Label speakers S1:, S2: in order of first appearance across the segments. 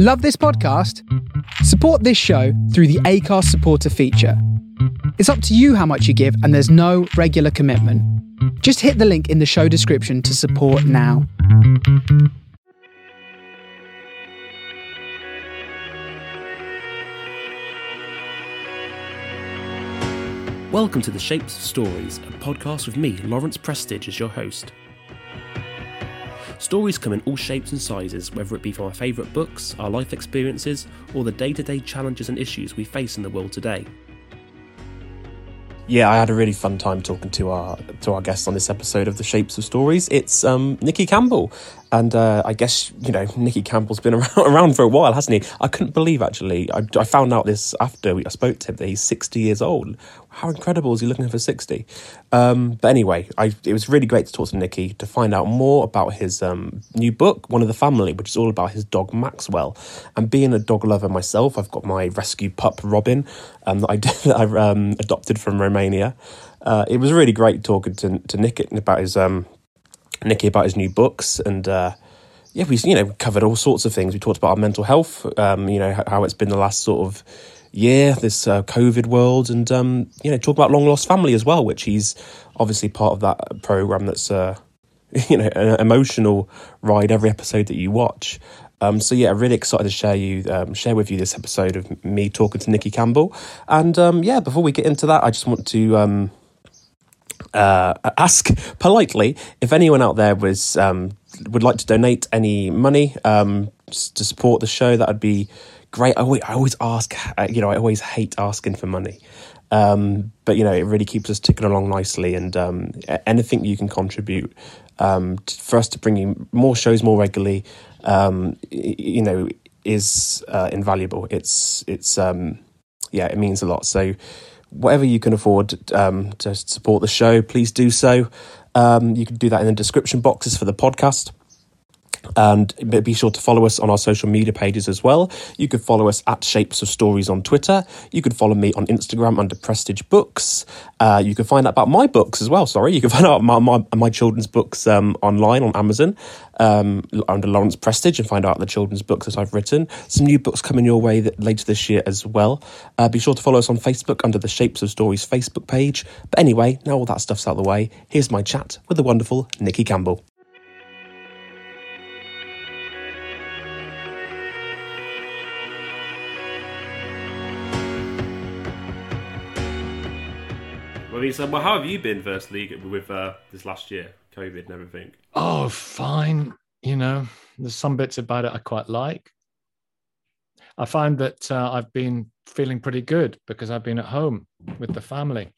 S1: Love this podcast? Support this show through the Acast supporter feature. It's up to you how much you give, and there's no regular commitment. Just hit the link in the show description to support now.
S2: Welcome to the Shapes of Stories, a podcast with me, Lawrence Prestige, as your host. Stories come in all shapes and sizes, whether it be from our favourite books, our life experiences, or the day to day challenges and issues we face in the world today. Yeah, I had a really fun time talking to our to our guest on this episode of the Shapes of Stories. It's um, Nicky Campbell, and uh, I guess you know Nicky Campbell's been around, around for a while, hasn't he? I couldn't believe actually. I, I found out this after we, I spoke to him that he's sixty years old. How incredible is he looking for sixty? Um, but anyway, I, it was really great to talk to Nicky to find out more about his um, new book, One of the Family, which is all about his dog Maxwell. And being a dog lover myself, I've got my rescue pup Robin um, that I that I um, adopted from Romania. Uh, it was really great talking to to about his um, Nicky about his new books and. Uh, yeah, we you know covered all sorts of things. We talked about our mental health, um, you know how it's been the last sort of year, this uh, COVID world, and um, you know talk about long lost family as well, which he's obviously part of that program. That's uh, you know an emotional ride every episode that you watch. Um, so yeah, really excited to share you um, share with you this episode of me talking to Nicky Campbell. And um, yeah, before we get into that, I just want to um, uh, ask politely if anyone out there was um, would like to donate any money to support the show. That would be great. I always, I always ask, uh, you know, I always hate asking for money. Um, but you know, it really keeps us ticking along nicely, and um, anything you can contribute um, for us to bring you more shows more regularly, um, you know, is uh, invaluable. It's it's um, yeah, it means a lot. So whatever you can afford um, to support the show, please do so. Um, you can do that in the description boxes for the podcast. And be sure to follow us on our social media pages as well. You could follow us at Shapes of Stories on Twitter. You can follow me on Instagram under Prestige Books. Uh, you can find out about my books as well. Sorry, you can find out my my, my children's books um, online on Amazon um, under Lawrence Prestige and find out the children's books that I've written. Some new books coming your way that, later this year as well. Uh, be sure to follow us on Facebook under the Shapes of Stories Facebook page. But anyway, now all that stuff's out of the way, here's my chat with the wonderful Nicky Campbell. Well, how have you been, firstly, with uh, this last year, COVID and everything?
S3: Oh, fine. You know, there's some bits about it I quite like. I find that uh, I've been feeling pretty good because I've been at home with the family.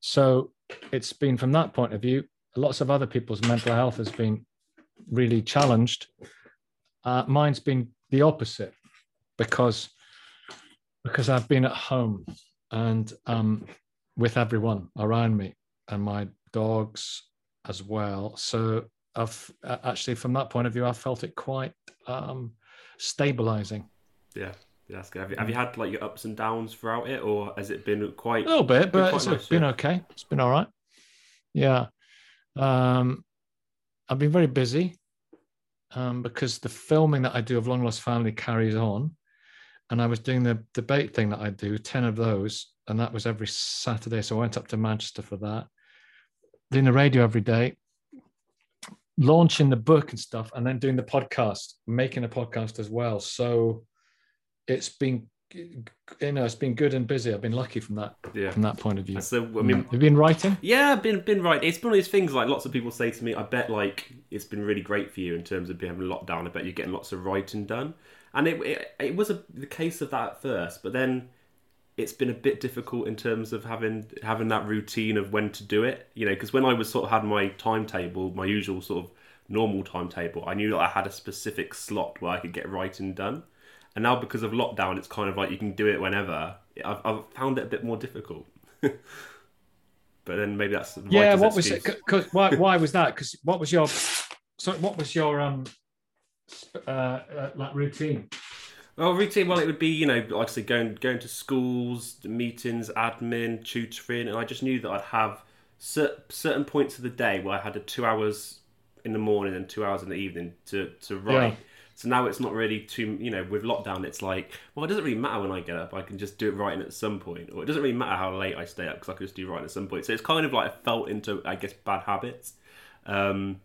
S3: So it's been from that point of view. Lots of other people's mental health has been really challenged. Uh, mine's been the opposite because because I've been at home and um, with everyone around me and my dogs as well. So I've actually, from that point of view, I felt it quite um, stabilizing.
S2: Yeah, that's good. Have you, have you, had like your ups and downs throughout it, or has it been quite
S3: a little bit? But it's nice, been yeah? okay. It's been all right. Yeah, um, I've been very busy um, because the filming that I do of Long Lost Family carries on, and I was doing the debate thing that I do, ten of those, and that was every Saturday. So I went up to Manchester for that. Doing the radio every day, launching the book and stuff, and then doing the podcast, making a podcast as well. So it's been you know, it's been good and busy. I've been lucky from that yeah. from that point of view. So I mm. mean, have you been writing?
S2: Yeah, I've been been writing. It's one of these things like lots of people say to me. I bet like it's been really great for you in terms of being lockdown. I bet you're getting lots of writing done, and it it, it was a, the case of that at first, but then it's been a bit difficult in terms of having having that routine of when to do it. You know, because when I was sort of had my timetable, my usual sort of normal timetable, I knew that I had a specific slot where I could get writing done. And now because of lockdown, it's kind of like you can do it whenever. I've, I've found it a bit more difficult. but then maybe that's
S3: yeah. What was it? Cause, why? Why was that? Because what was your so what was your um uh, uh like routine?
S2: Well, routine. Well, it would be you know, like I said, going going to schools, meetings, admin, tutoring, and I just knew that I'd have certain points of the day where I had a two hours in the morning and two hours in the evening to to write. Yeah. So now it's not really too, you know, with lockdown, it's like, well, it doesn't really matter when I get up. I can just do it writing at some point, or it doesn't really matter how late I stay up because I can just do writing at some point. So it's kind of like I felt into, I guess, bad habits. Um,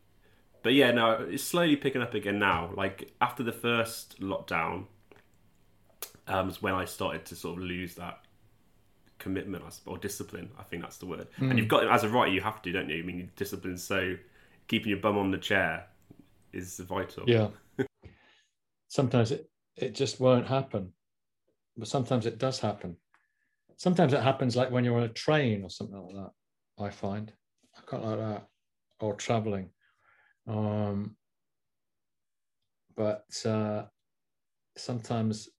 S2: but yeah, no, it's slowly picking up again now. Like after the first lockdown, um, was when I started to sort of lose that commitment or discipline. I think that's the word. Mm. And hmm. you've got as a writer, you have to, don't you? I mean, discipline. So keeping your bum on the chair is vital.
S3: Yeah. sometimes it it just won't happen, but sometimes it does happen. Sometimes it happens like when you're on a train or something like that. I find I can't like that or traveling. Um, but uh, sometimes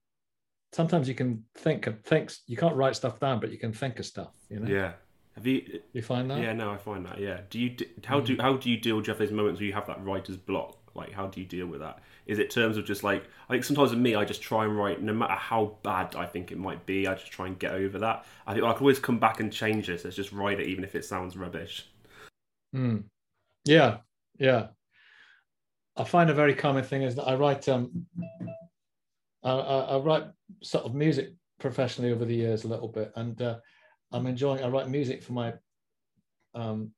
S3: sometimes you can think of things you can't write stuff down but you can think of stuff you know?
S2: Yeah. Have you
S3: you find that?
S2: Yeah no i find that yeah. Do you how do mm. how do you deal with those moments where you have that writer's block? Like how do you deal with that? Is it terms of just like i think sometimes with me i just try and write no matter how bad i think it might be i just try and get over that. I think i can always come back and change this. Let's just write it even if it sounds rubbish.
S3: Mm. yeah yeah i find a very common thing is that i write um I, I, write sort of music professionally over the years a little bit, and uh, I'm enjoying. I write music for my um,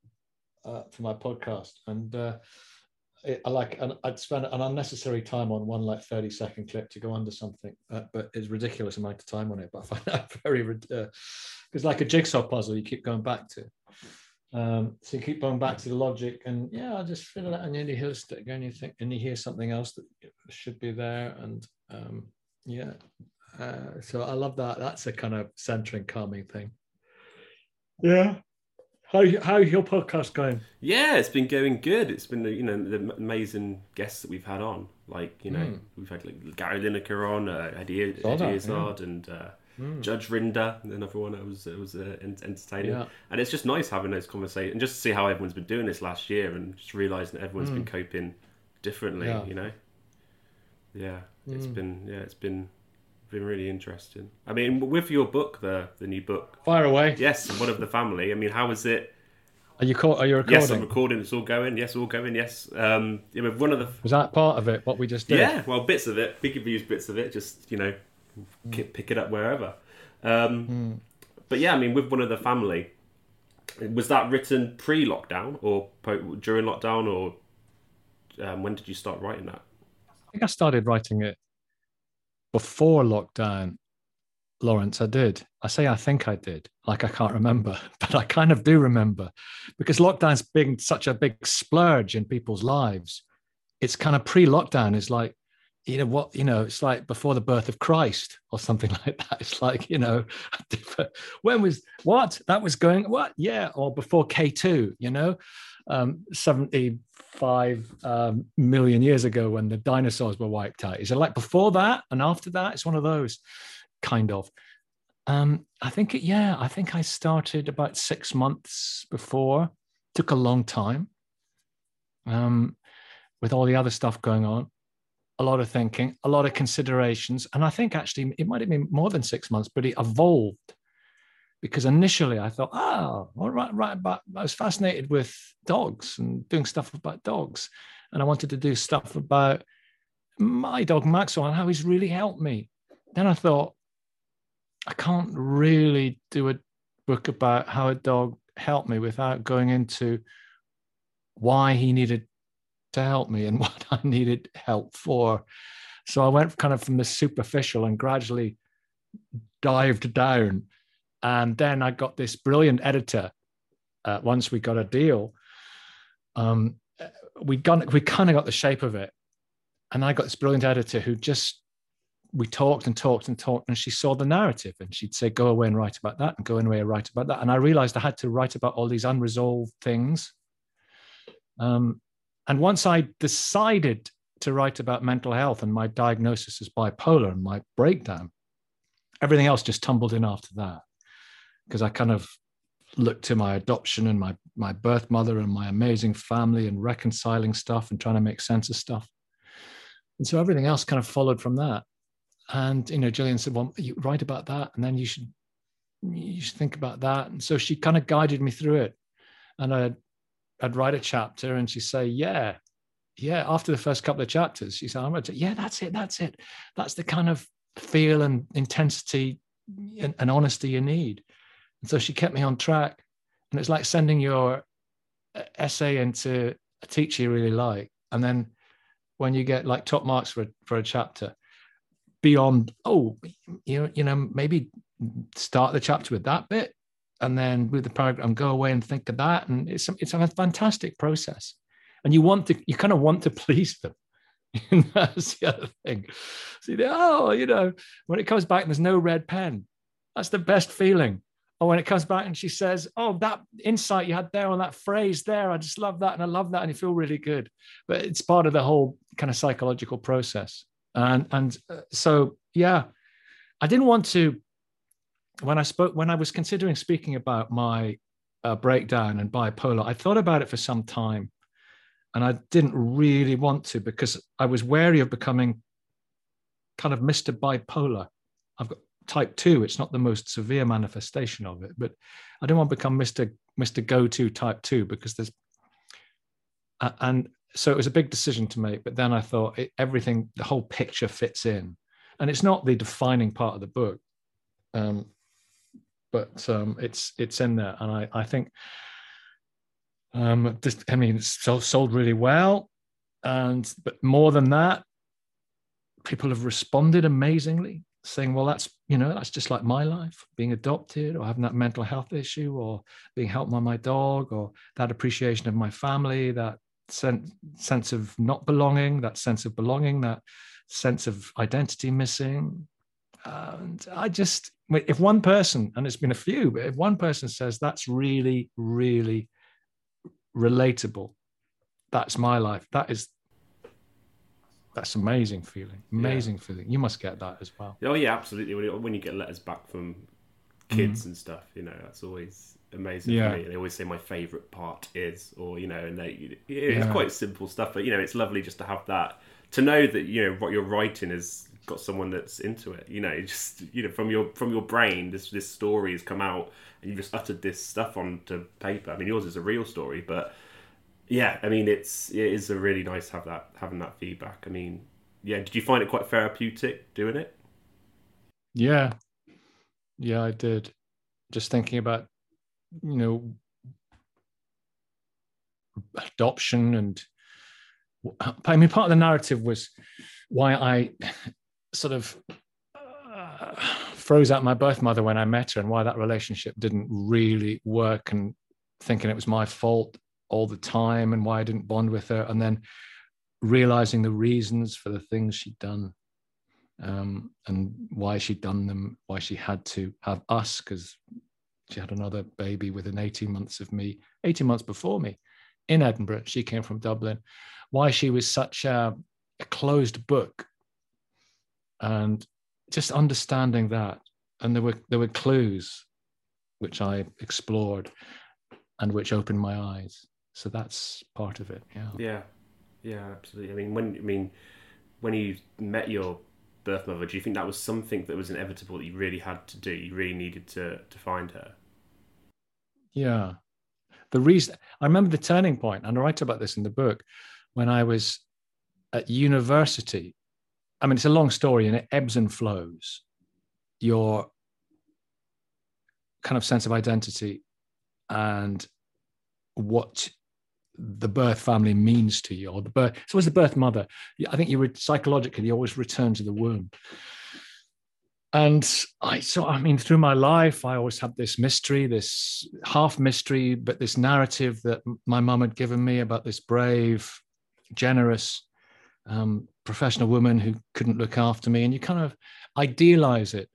S3: uh, for my podcast, and uh, it, I like. And I'd spend an unnecessary time on one like 30 second clip to go under something, uh, but it's ridiculous amount of time on it. But I find that very because uh, like a jigsaw puzzle, you keep going back to. Um, so you keep going back to the logic, and yeah, I just feel that, and then you hear it again, you think, and you hear something else that should be there, and um, yeah. Uh, so I love that. That's a kind of centering, calming thing. Yeah. How how's your podcast going?
S2: Yeah, it's been going good. It's been you know the amazing guests that we've had on. Like you know mm. we've had like Gary Lineker on, uh, Eddie, Eddie Izzard, yeah. and uh, mm. Judge Rinder, another one that was it was uh, entertaining. Yeah. And it's just nice having those conversations and just to see how everyone's been doing this last year and just realizing that everyone's mm. been coping differently. Yeah. You know. Yeah, it's mm. been yeah, it's been been really interesting. I mean, with your book, the the new book,
S3: fire away.
S2: Yes, one of the family. I mean, how was it?
S3: Are you caught? Are you recording?
S2: Yes, I'm recording. It's all going. Yes, all going. Yes. Um, yeah, one of the
S3: was that part of it? What we just did?
S2: Yeah, well, bits of it. We could use bits of it. Just you know. Pick it up wherever. Um, mm. But yeah, I mean, with one of the family, was that written pre-lockdown or during lockdown, or um, when did you start writing that?
S3: I think I started writing it before lockdown. Lawrence, I did. I say I think I did, like I can't remember, but I kind of do remember because lockdown's been such a big splurge in people's lives. It's kind of pre-lockdown is like, you know what, you know, it's like before the birth of Christ or something like that. It's like, you know, when was what that was going, what? Yeah, or before K2, you know, um, 75 um, million years ago when the dinosaurs were wiped out. Is it like before that and after that? It's one of those kind of. Um, I think, it, yeah, I think I started about six months before. Took a long time um, with all the other stuff going on. A lot of thinking, a lot of considerations. And I think actually it might have been more than six months, but it evolved because initially I thought, oh, all right, right. But I was fascinated with dogs and doing stuff about dogs. And I wanted to do stuff about my dog Maxwell and how he's really helped me. Then I thought, I can't really do a book about how a dog helped me without going into why he needed to help me and what I needed help for. So I went kind of from the superficial and gradually dived down and then I got this brilliant editor. Uh, once we got a deal, um, we got we kind of got the shape of it, and I got this brilliant editor who just we talked and talked and talked, and she saw the narrative, and she'd say, "Go away and write about that," and go away and write about that. And I realized I had to write about all these unresolved things. Um, and once I decided to write about mental health and my diagnosis as bipolar and my breakdown, everything else just tumbled in after that because I kind of looked to my adoption and my my birth mother and my amazing family and reconciling stuff and trying to make sense of stuff. And so everything else kind of followed from that. And you know, Gillian said, "Well, you write about that, and then you should you should think about that." And so she kind of guided me through it. And I'd I'd write a chapter, and she'd say, "Yeah, yeah, after the first couple of chapters, she said, I'm going to, yeah, that's it. That's it. That's the kind of feel and intensity and, and honesty you need. And so she kept me on track. And it's like sending your uh, essay into a teacher you really like. And then when you get like top marks for, for a chapter, beyond, oh, you know, you know, maybe start the chapter with that bit and then with the program go away and think of that. And it's, it's a fantastic process. And you want to, you kind of want to please them. that's the other thing. So oh, you know, when it comes back and there's no red pen, that's the best feeling. Or when it comes back and she says, "Oh, that insight you had there on that phrase there, I just love that and I love that," and you feel really good. But it's part of the whole kind of psychological process. And and uh, so yeah, I didn't want to. When I spoke, when I was considering speaking about my uh, breakdown and bipolar, I thought about it for some time, and I didn't really want to because I was wary of becoming kind of Mr. Bipolar. I've got type two. It's not the most severe manifestation of it, but I don't want to become Mr. Mr. Go to type two because there's, uh, and so it was a big decision to make. But then I thought it, everything, the whole picture fits in, and it's not the defining part of the book, um, but um, it's it's in there, and I I think. Um, this, I mean, it's sold, really well, and but more than that, people have responded amazingly saying, well, that's, you know, that's just like my life, being adopted or having that mental health issue or being helped by my dog or that appreciation of my family, that sense, sense of not belonging, that sense of belonging, that sense of identity missing. And I just, if one person, and it's been a few, but if one person says that's really, really relatable, that's my life, that is that's amazing feeling amazing yeah. feeling you must get that as well
S2: oh yeah absolutely when you, when you get letters back from kids mm. and stuff you know that's always amazing yeah. for me they always say my favorite part is or you know and they it's yeah. quite simple stuff but you know it's lovely just to have that to know that you know what you're writing has got someone that's into it you know just you know from your from your brain this this story has come out and you've just uttered this stuff onto paper i mean yours is a real story but yeah, I mean, it's it is a really nice have that having that feedback. I mean, yeah, did you find it quite therapeutic doing it?
S3: Yeah, yeah, I did. Just thinking about, you know, adoption and I mean, part of the narrative was why I sort of uh, froze out my birth mother when I met her, and why that relationship didn't really work, and thinking it was my fault all the time and why I didn't bond with her, and then realizing the reasons for the things she'd done um, and why she'd done them, why she had to have us because she had another baby within 18 months of me, 18 months before me in Edinburgh. She came from Dublin. Why she was such a, a closed book. And just understanding that. And there were there were clues which I explored and which opened my eyes. So that's part of it yeah.
S2: Yeah. Yeah absolutely. I mean when i mean when you met your birth mother do you think that was something that was inevitable that you really had to do? You really needed to to find her?
S3: Yeah. The reason i remember the turning point and i write about this in the book when i was at university i mean it's a long story and it ebbs and flows your kind of sense of identity and what the birth family means to you, or the birth. So, as the birth mother, I think you would psychologically you always return to the womb. And I so I mean, through my life, I always had this mystery, this half mystery, but this narrative that my mum had given me about this brave, generous, um, professional woman who couldn't look after me, and you kind of idealize it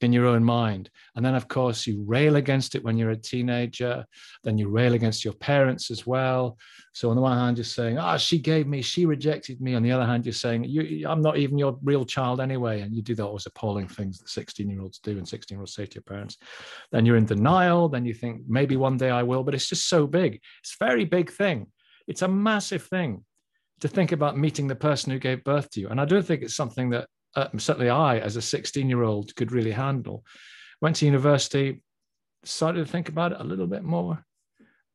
S3: in your own mind. And then, of course, you rail against it when you're a teenager. Then you rail against your parents as well. So, on the one hand, you're saying, "Ah, oh, she gave me, she rejected me." On the other hand, you're saying, "I'm not even your real child anyway." And you do those appalling things that 16 year olds do and 16 year olds say to your parents. Then you're in denial. Then you think, maybe one day I will. But it's just so big. It's a very big thing. It's a massive thing to think about meeting the person who gave birth to you. And I don't think it's something that uh, certainly I, as a 16 year old, could really handle. Went to university, started to think about it a little bit more.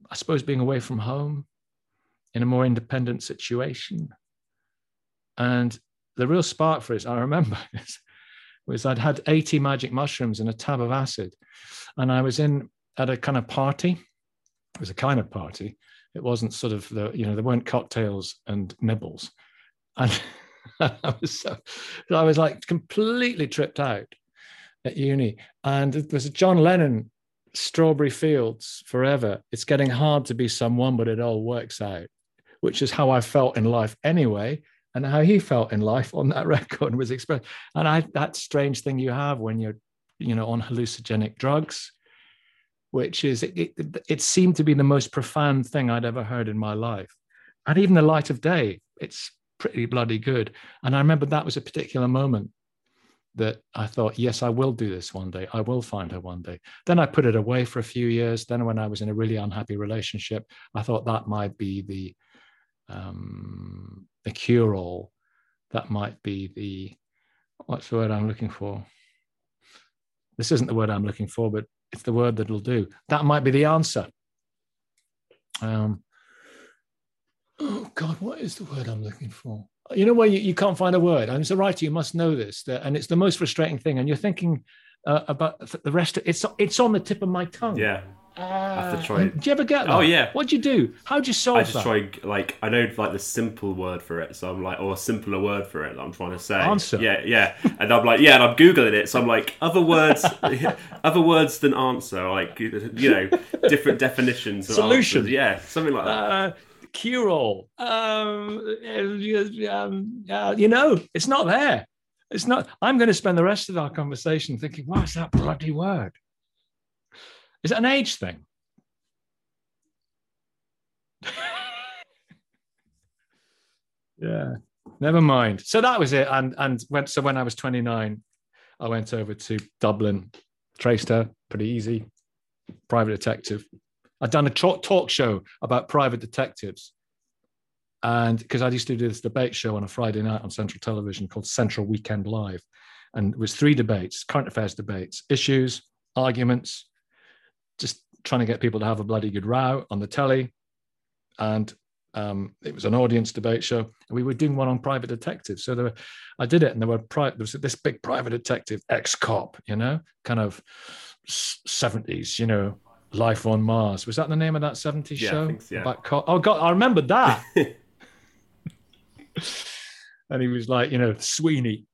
S3: I suppose being away from home, in a more independent situation. And the real spark for it, I remember, was I'd had 80 magic mushrooms and a tab of acid. And I was in at a kind of party. It was a kind of party. It wasn't sort of the, you know, there weren't cocktails and nibbles. And I was so, I was like completely tripped out at uni. And was a John Lennon Strawberry Fields Forever. It's getting hard to be someone, but it all works out, which is how I felt in life anyway. And how he felt in life on that record was expressed. And I that strange thing you have when you're, you know, on hallucinogenic drugs, which is it, it, it seemed to be the most profound thing I'd ever heard in my life. And even the light of day, it's pretty bloody good. And I remember that was a particular moment that I thought, yes, I will do this one day. I will find her one day. Then I put it away for a few years. Then, when I was in a really unhappy relationship, I thought that might be the um, the cure all. That might be the what's the word I'm looking for? This isn't the word I'm looking for, but it's the word that'll do. That might be the answer. Um, oh God, what is the word I'm looking for? You know where you, you can't find a word. As a writer, you must know this, that, and it's the most frustrating thing. And you're thinking uh, about the rest. Of, it's it's on the tip of my tongue.
S2: Yeah. I have to try.
S3: Do you ever get that?
S2: Oh yeah.
S3: What'd you do? How'd you solve
S2: I just
S3: that?
S2: try like I know like the simple word for it, so I'm like, or a simpler word for it. That I'm trying to say.
S3: Answer.
S2: Yeah, yeah. And I'm like, yeah, and I'm googling it, so I'm like, other words, other words than answer, like you know, different definitions. Of
S3: Solution.
S2: answers. Yeah, something like that.
S3: uh, cure all. Um, um, uh, you know, it's not there. It's not. I'm going to spend the rest of our conversation thinking, what's that bloody word? Is it an age thing? yeah, never mind. So that was it. And and went. So when I was 29, I went over to Dublin, traced her, pretty easy, private detective. I'd done a talk, talk show about private detectives. And because I used to do this debate show on a Friday night on Central Television called Central Weekend Live. And it was three debates, current affairs debates, issues, arguments, just trying to get people to have a bloody good row on the telly. And um, it was an audience debate show. And we were doing one on private detectives. So there were, I did it, and there were pri- there was this big private detective, ex-cop, you know, kind of seventies, you know, Life on Mars. Was that the name of that 70s
S2: Yeah, I
S3: show?
S2: think so, yeah.
S3: About cop. Oh God, I remember that. and he was like, you know, Sweeney.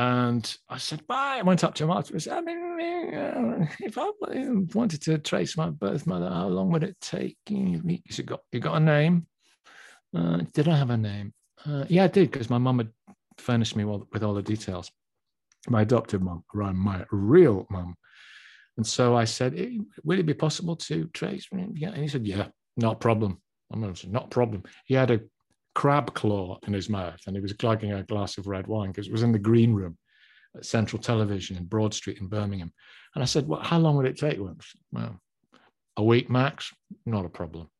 S3: And I said, bye. I went up to him afterwards. I mean, uh, if I wanted to trace my birth mother, how long would it take? He said, got, you got a name? Uh, did I have a name? Uh, yeah, I did, because my mum had furnished me with all the details. My adopted mum, around my real mum. And so I said, "Eh, will it be possible to trace? Yeah. And he said, yeah, not a problem. I'm not a problem. He had a crab claw in his mouth and he was glugging a glass of red wine because it was in the green room at Central Television in Broad Street in Birmingham. And I said, well, how long would it take? Well, a week max, not a problem.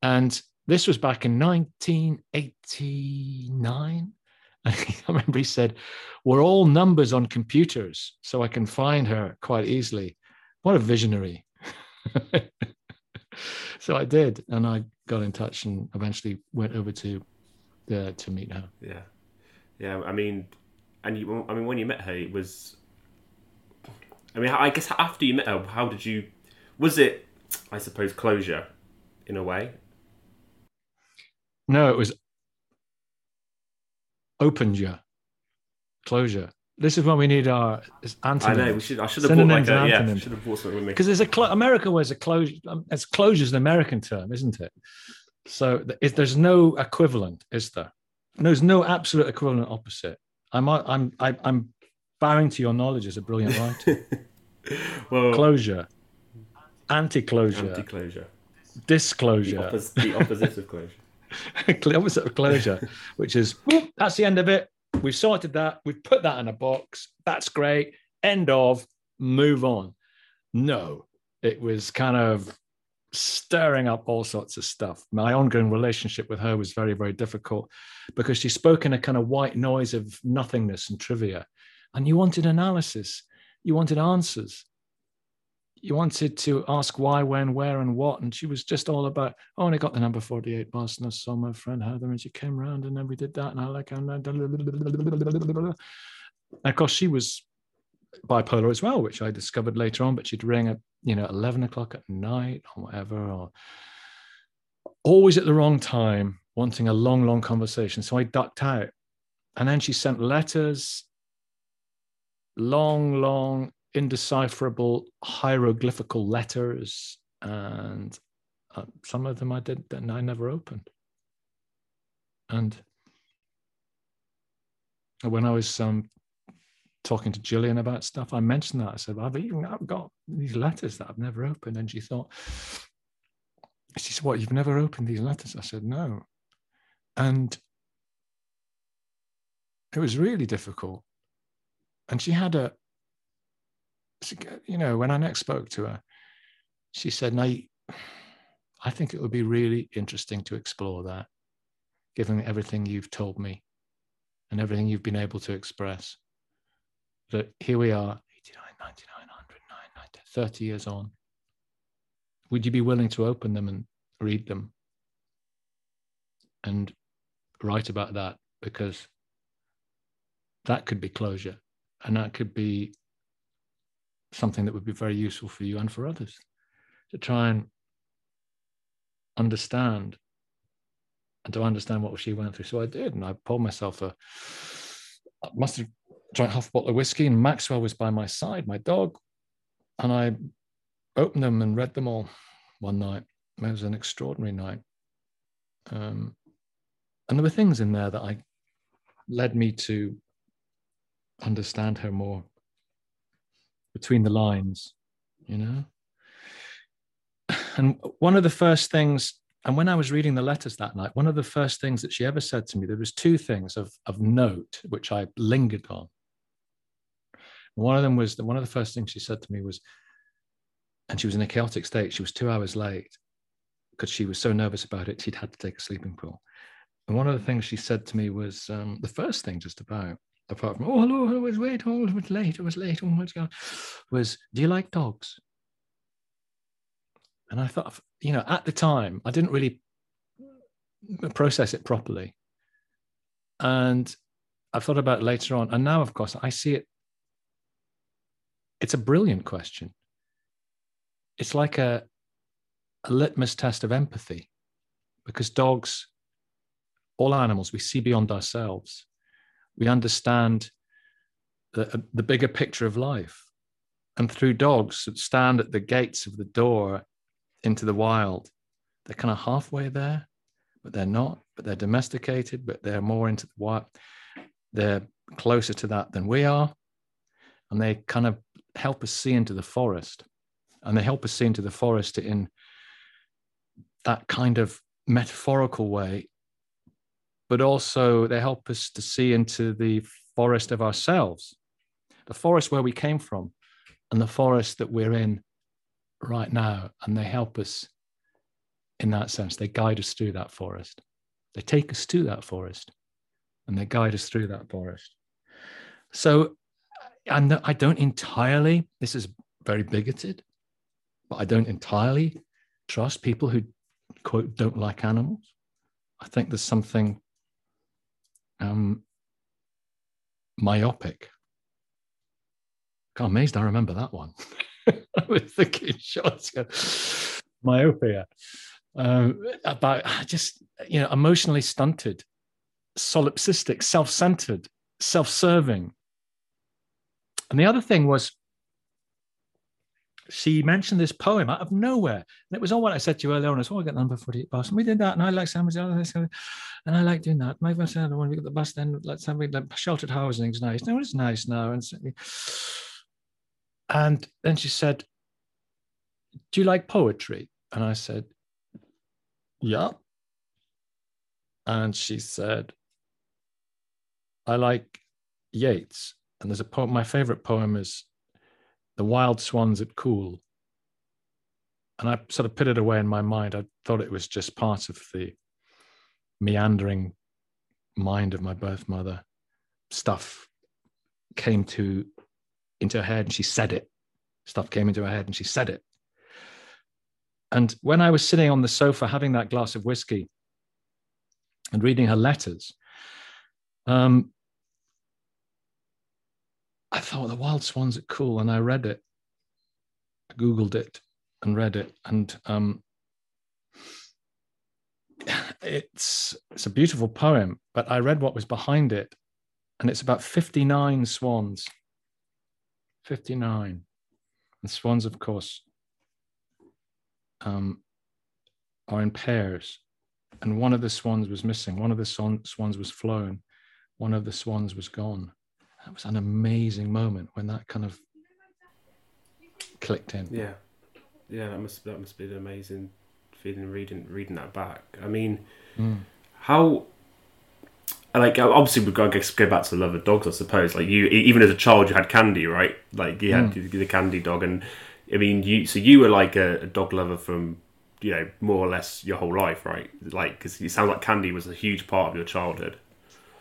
S3: And this was back in 1989. I remember he said, We're all numbers on computers, so I can find her quite easily. What a visionary. so I did, and I got in touch and eventually went over to uh, to meet her.
S2: Yeah, yeah. I mean, and you, I mean, when you met her, it was. I mean, I guess after you met her, how did you? Was it, I suppose, closure, in a way?
S3: No, it was opened you, closure. This is when we need our antonyms.
S2: I know. We should. I should have bought like
S3: Synonyms
S2: a yeah. Should have bought something with me.
S3: because there's a clo- America wears a closure. Um, as closure is an American term, isn't it? So th- there's no equivalent, is there? There's no absolute equivalent opposite. I'm I'm I- I'm bowing to your knowledge as a brilliant writer.
S2: well,
S3: closure, anti-closure,
S2: anti-closure. The,
S3: disclosure,
S2: oppos- the opposite of closure.
S3: the opposite of closure, which is "Whoop, that's the end of it. We've sorted that. We've put that in a box. That's great. End of. Move on. No, it was kind of stirring up all sorts of stuff. My ongoing relationship with her was very, very difficult because she spoke in a kind of white noise of nothingness and trivia. And you wanted analysis, you wanted answers. You wanted to ask why, when, where, and what. And she was just all about, oh, and I got the number 48 bus and I saw my friend Heather and she came around and then we did that. And I like, and of course, she was bipolar as well, which I discovered later on, but she'd ring at, you know, 11 o'clock at night or whatever, or always at the wrong time, wanting a long, long conversation. So I ducked out. And then she sent letters, long, long, indecipherable hieroglyphical letters. And uh, some of them I did, and I never opened. And when I was um, talking to Gillian about stuff, I mentioned that. I said, I've even I've got these letters that I've never opened. And she thought, she said, What, you've never opened these letters? I said, No. And it was really difficult. And she had a, you know, when I next spoke to her, she said, Now, I think it would be really interesting to explore that, given everything you've told me and everything you've been able to express. That here we are, 89, 99, 100, 90, 30 years on. Would you be willing to open them and read them and write about that? Because that could be closure and that could be something that would be very useful for you and for others to try and understand and to understand what she went through. So I did, and I poured myself a I must have drank half a bottle of whiskey, and Maxwell was by my side, my dog, and I opened them and read them all one night. It was an extraordinary night. Um, and there were things in there that I led me to understand her more between the lines, you know? And one of the first things, and when I was reading the letters that night, one of the first things that she ever said to me, there was two things of, of note which I lingered on. One of them was that one of the first things she said to me was, and she was in a chaotic state. She was two hours late because she was so nervous about it, she'd had to take a sleeping pill. And one of the things she said to me was um, the first thing, just about, apart from, oh, hello, I was late, oh, it was late, it was late, oh, going on, was, do you like dogs? And I thought, you know, at the time, I didn't really process it properly. And I've thought about it later on. And now, of course, I see it. It's a brilliant question. It's like a, a litmus test of empathy because dogs, all animals, we see beyond ourselves we understand the, uh, the bigger picture of life. And through dogs that stand at the gates of the door into the wild, they're kind of halfway there, but they're not, but they're domesticated, but they're more into the wild. They're closer to that than we are. And they kind of help us see into the forest. And they help us see into the forest in that kind of metaphorical way but also they help us to see into the forest of ourselves, the forest where we came from, and the forest that we're in right now. And they help us in that sense. They guide us through that forest. They take us to that forest and they guide us through that forest. So, and I don't entirely, this is very bigoted, but I don't entirely trust people who, quote, don't like animals. I think there's something um, myopic. I'm amazed I remember that one. I was thinking shots, myopia. Um, about just you know emotionally stunted, solipsistic, self-centered, self-serving. And the other thing was she mentioned this poem out of nowhere. And it was all what I said to you earlier on. It's all I got number 48 bus. And we did that. And I like Samuel's and I like doing that. My said, when we got the bus, then let's have like sheltered housing is nice. No, it's nice now. And, and then she said, Do you like poetry? And I said, Yeah. And she said, I like Yeats. And there's a poem, my favorite poem is the wild swans at Coole. And I sort of put it away in my mind. I thought it was just part of the meandering mind of my birth mother. Stuff came to into her head and she said it. stuff came into her head and she said it. And when I was sitting on the sofa having that glass of whiskey and reading her letters, um, I thought the wild swans are Coole, and I read it, I googled it, and read it, and um, it's it's a beautiful poem. But I read what was behind it, and it's about fifty nine swans. Fifty nine, and swans, of course, um, are in pairs, and one of the swans was missing. One of the swan, swans was flown. One of the swans was gone. That was an amazing moment when that kind of clicked in.
S2: Yeah, yeah, that must that must be an amazing feeling reading reading that back. I mean,
S3: Mm.
S2: how like obviously we've got to go back to the love of dogs, I suppose. Like you, even as a child, you had Candy, right? Like you had
S3: Mm.
S2: the Candy dog, and I mean, you so you were like a, a dog lover from you know more or less your whole life, right? Like because it sounds like Candy was a huge part of your childhood.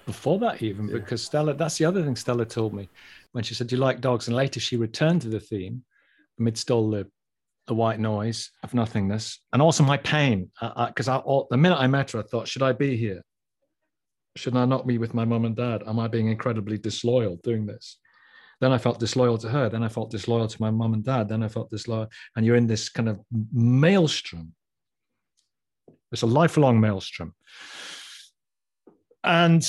S3: Before that even
S2: Yeah.
S3: because Stella that's the other thing Stella told me. When she said do you like dogs? And later she returned to the theme amidst all the the white noise of nothingness. And also my pain because I, all, the minute I met her I thought should I be here? Should I not be with my mum and dad? Am I being incredibly disloyal doing this? Then I felt disloyal to her. Then I felt disloyal to my mum and dad. Then I felt disloyal and you're in this kind of maelstrom. It's a lifelong maelstrom. And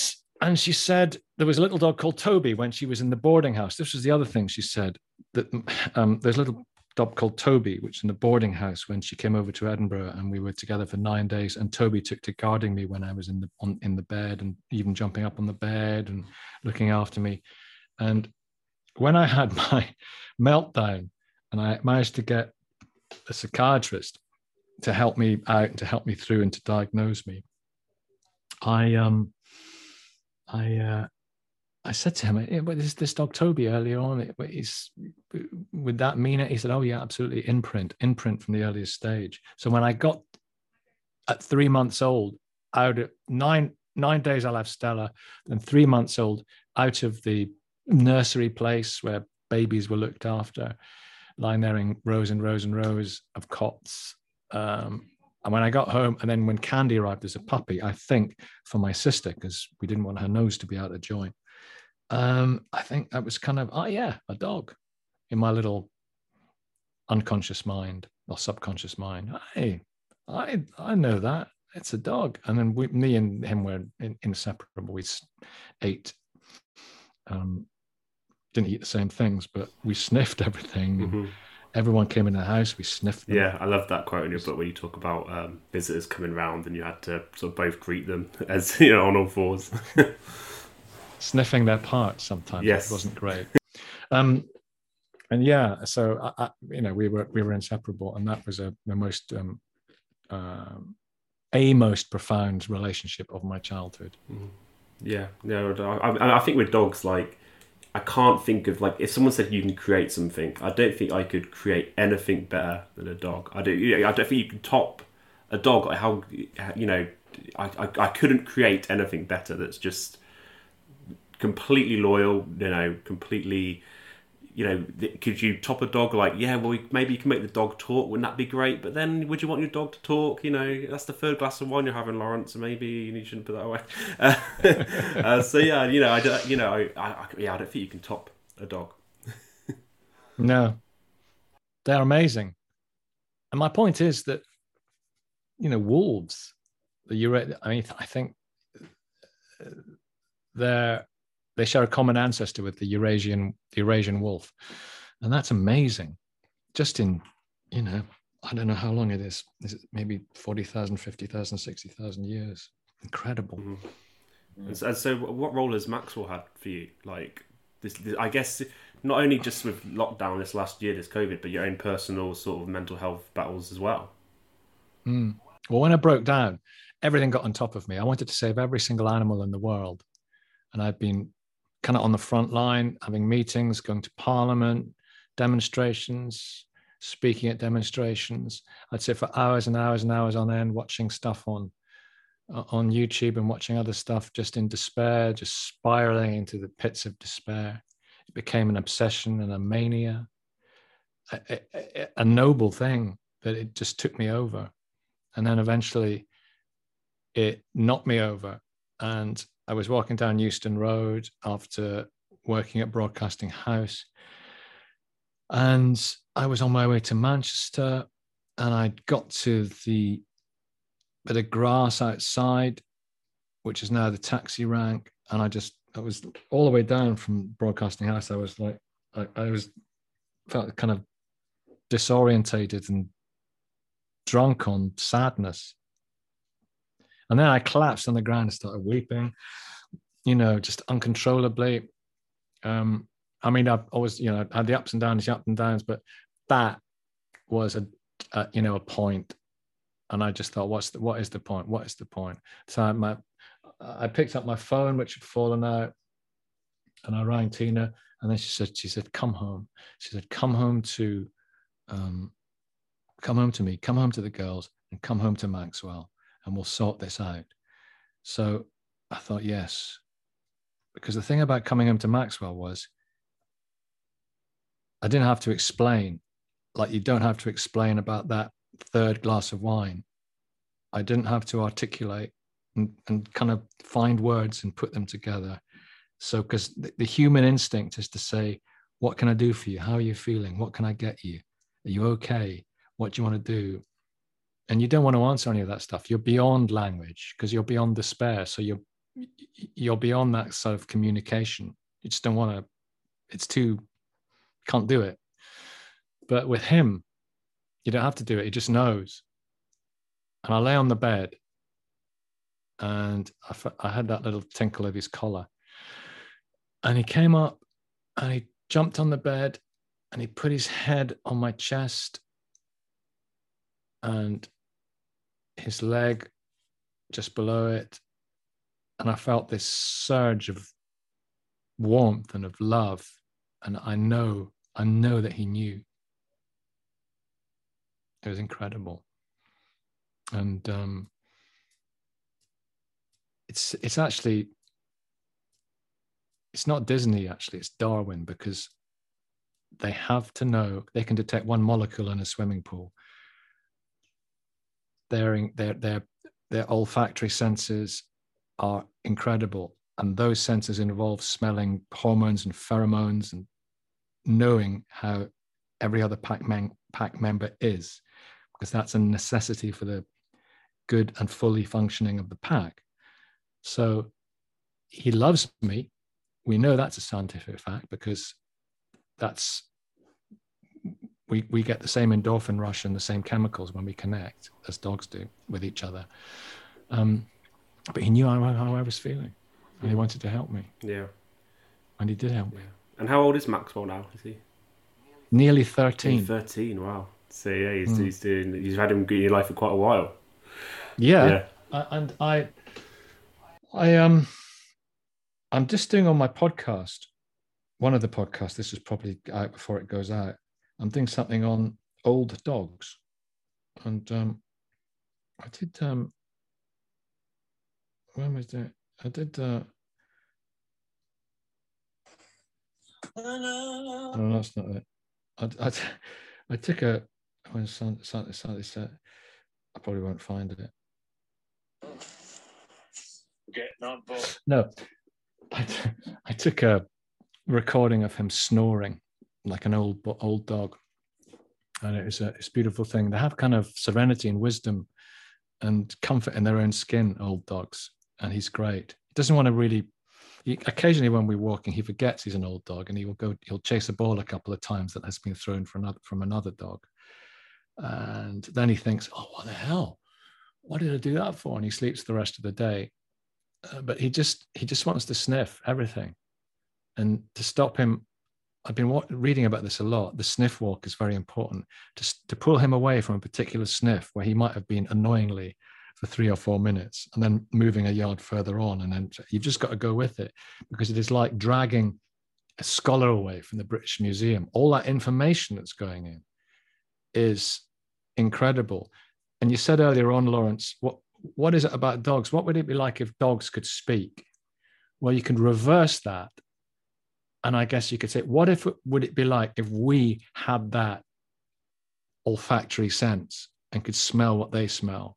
S3: and she said there was a little dog called Toby when she was in the boarding house. This was the other thing she said that um, there's a little dog called Toby, which in the boarding house when she came over to Edinburgh and we were together for nine days. And Toby took to guarding me when I was in the on, in the bed and even jumping up on the bed and looking after me. And when I had my meltdown and I managed to get a psychiatrist to help me out and to help me through and to diagnose me, I um I uh, I said to him, "Eh, "What is this dog Toby earlier on? It- is would that mean it?" He said, "Oh yeah, absolutely. Imprint, imprint from the earliest stage." So when I got at three months old, out of nine nine days, I'll have Stella, and three months old, out of the nursery place where babies were looked after, lying there in rows and rows and rows of cots. Um, and when I got home, and then when Candy arrived as a puppy, I think for my sister, because we didn't want her nose to be out of joint, um, I think that was kind of, oh yeah, a dog in my little unconscious mind or subconscious mind. Hey, I I know that it's a dog. And then we, me and him were in, inseparable. We ate, um, didn't eat the same things, but we sniffed everything.
S2: Mhm.
S3: Everyone came in the house, we sniffed them.
S2: Yeah, I love that quote in your book where you talk about um, visitors coming round and you had to sort of both greet them as you know on all fours.
S3: sniffing their parts sometimes
S2: Yes.
S3: it wasn't great um and yeah so I, I, you know we were we were inseparable and that was a the most um um a most profound relationship of my childhood
S2: Yeah, no, I, I, I think with dogs, like, I can't think of like if someone said you can create something, I don't think I could create anything better than a dog. I don't, I don't think you can top a dog. How you know, I, I, I couldn't create anything better. That's just completely loyal. You know, completely. You know, could you top a dog? Like, yeah, well, maybe you can make the dog talk. Wouldn't that be great? But then, would you want your dog to talk? You know, that's the third glass of wine you're having, Lawrence. Maybe you shouldn't put that away. Uh, uh, so yeah, you know, I, don't- you know, I, I, yeah, I don't think you can top a dog.
S3: no they're amazing and my point is that you know wolves the Eura- i mean i think uh, they're they share a common ancestor with the eurasian the eurasian wolf and that's amazing just in you know i don't know how long it is is it maybe 40,000 50,000 60,000 years incredible
S2: Mhm. And, so, and so, what role has Maxwell had for you? Like this, this, I guess not only just with lockdown this last year, this COVID, but your own personal sort of mental health battles as well.
S3: Mm. Well, when I broke down, everything got on top of me. I wanted to save every single animal in the world. And I've been kind of on the front line, having meetings, going to parliament, demonstrations, speaking at demonstrations. I'd sit for hours and hours and hours on end watching stuff on uh, on YouTube and watching other stuff just in despair, just spiraling into the pits of despair. It became an obsession and a mania. a, a, a noble thing that it just took me over. And then eventually it knocked me over. And I was walking down Euston Road after working at Broadcasting House. And I was on my way to Manchester and I got to the bit of grass outside, which is now the taxi rank. And I just, I was all the way down from Broadcasting House. I was like, I, I was felt kind of disorientated and drunk on sadness. And then I collapsed on the ground and started weeping, you know, just uncontrollably. Um, I mean, I've always, you know, had the ups and downs, the ups and downs, but that was a, a, you know, a point. And I just thought, what's the, what is the point? What is the point? So I, my, I picked up my phone, which had fallen out, and I rang Tina, and then she said, she said, come home. She said, come home to, um, come home to me, come home to the girls, and come home to Maxwell and we'll sort this out. So I thought, yes. Because the thing about coming home to Maxwell was I didn't have to explain, like you don't have to explain about that third glass of wine. I didn't have to articulate and, and kind of find words and put them together. So, because the, the human instinct is to say, What can I do for you? How are you feeling? What can I get you? Are you okay? What do you want to do? And you don't want to answer any of that stuff. You're beyond language because you're beyond despair. So you're you're beyond that sort of communication. You just don't want to it's too can't do it. But with him you don't have to do it. He just knows. And i lay on the bed and I, I had that little tinkle of his collar. And he came up and he jumped on the bed and he put his head on my chest and his leg just below it. And I felt this surge of warmth and of love. And I know, I know that he knew. It was incredible. And um, it's it's actually it's not Disney actually, it's Darwin because they have to know they can detect one molecule in a swimming pool their their their their olfactory senses are incredible. And those senses involve smelling hormones and pheromones and knowing how every other pack, pack member is because that's a necessity for the good and fully functioning of the pack. So he loves me. We know that's a scientific fact because that's we, we get the same endorphin rush and the same chemicals when we connect as dogs do with each other. Um, but he knew how, how I was feeling and he wanted to help me.
S2: Yeah.
S3: And he did help
S2: yeah.
S3: me.
S2: And how old is Maxwell now? Is he?
S3: Nearly 13.
S2: 13, wow. So yeah, he's, mm. he's doing, he's had him in your life for quite a while.
S3: Yeah. yeah. I, and I, I, um, I'm just doing on my podcast, one of the podcasts, this is probably out before it goes out. I'm doing something on old dogs, and um, I did. Um, when was that? I did. Uh, no, that's not it. I, I, I took a when something, something said, I probably won't find it. No, I, I took a recording of him snoring like an old old dog. And it's a it's a beautiful thing. They have kind of serenity and wisdom and comfort in their own skin, old dogs. And he's great. He doesn't want to really he, occasionally when we're walking, he forgets he's an old dog and he will go, he'll chase a ball a couple of times that has been thrown from another, from another dog. And then he thinks, oh, what the hell? What did I do that for? And he sleeps the rest of the day. Uh, but he just, he just wants to sniff everything. And to stop him I've been reading about this a lot. The sniff walk is very important to, to pull him away from a particular sniff where he might have been annoyingly for three or four minutes and then moving a yard further on. And then you've just got to go with it because it is like dragging a scholar away from the British Museum. All that information that's going in is incredible. And you said earlier on, Lawrence, what, what is it about dogs? What would it be like if dogs could speak? Well, you can reverse that and I guess you could say, what if would it be like if we had that olfactory sense and could smell what they smell.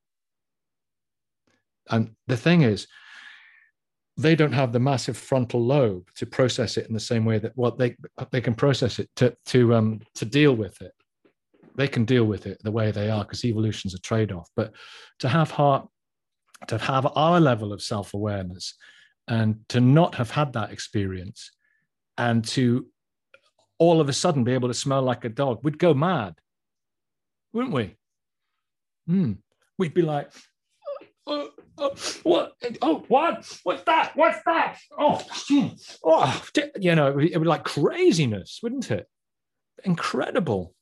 S3: And the thing is, they don't have the massive frontal lobe to process it in the same way that what they they can process it to to um to deal with it. They can deal with it the way they are because evolution's a trade-off. But to have heart, to have our level of self-awareness and to not have had that experience and to all of a sudden be able to smell like a dog, we'd go mad, wouldn't we? Mm. We'd be like, oh, oh, what? Oh, what? What's that? What's that? Oh, oh, you know, it would be like craziness, wouldn't it? Incredible.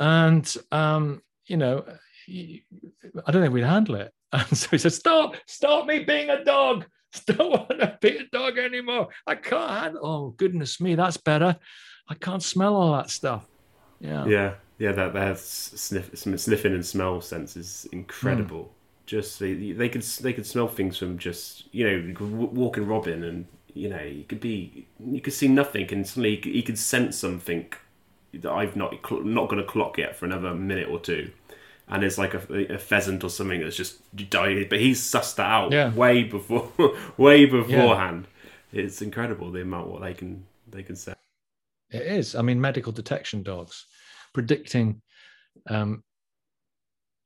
S3: And, um, you know, I don't think we'd handle it. And so he said, Stop, stop me being a dog. Don't want to be a dog anymore. I can't handle. Oh, goodness me, that's better. I can't smell all that stuff. Yeah.
S2: Yeah. Yeah. That, their sniff, sniffing and smell sense is incredible. Mm just they, they could they could smell things from just you know you could walk in Robin and you know you could be you could see nothing and suddenly he could sense something that I've not not going to clock yet for another minute or two, and it's like a, a pheasant or something that's just died, but he's sussed that out yeah. way before way beforehand. Yeah. It's incredible the amount what they can they can say.
S3: It is. I mean, medical detection dogs predicting um,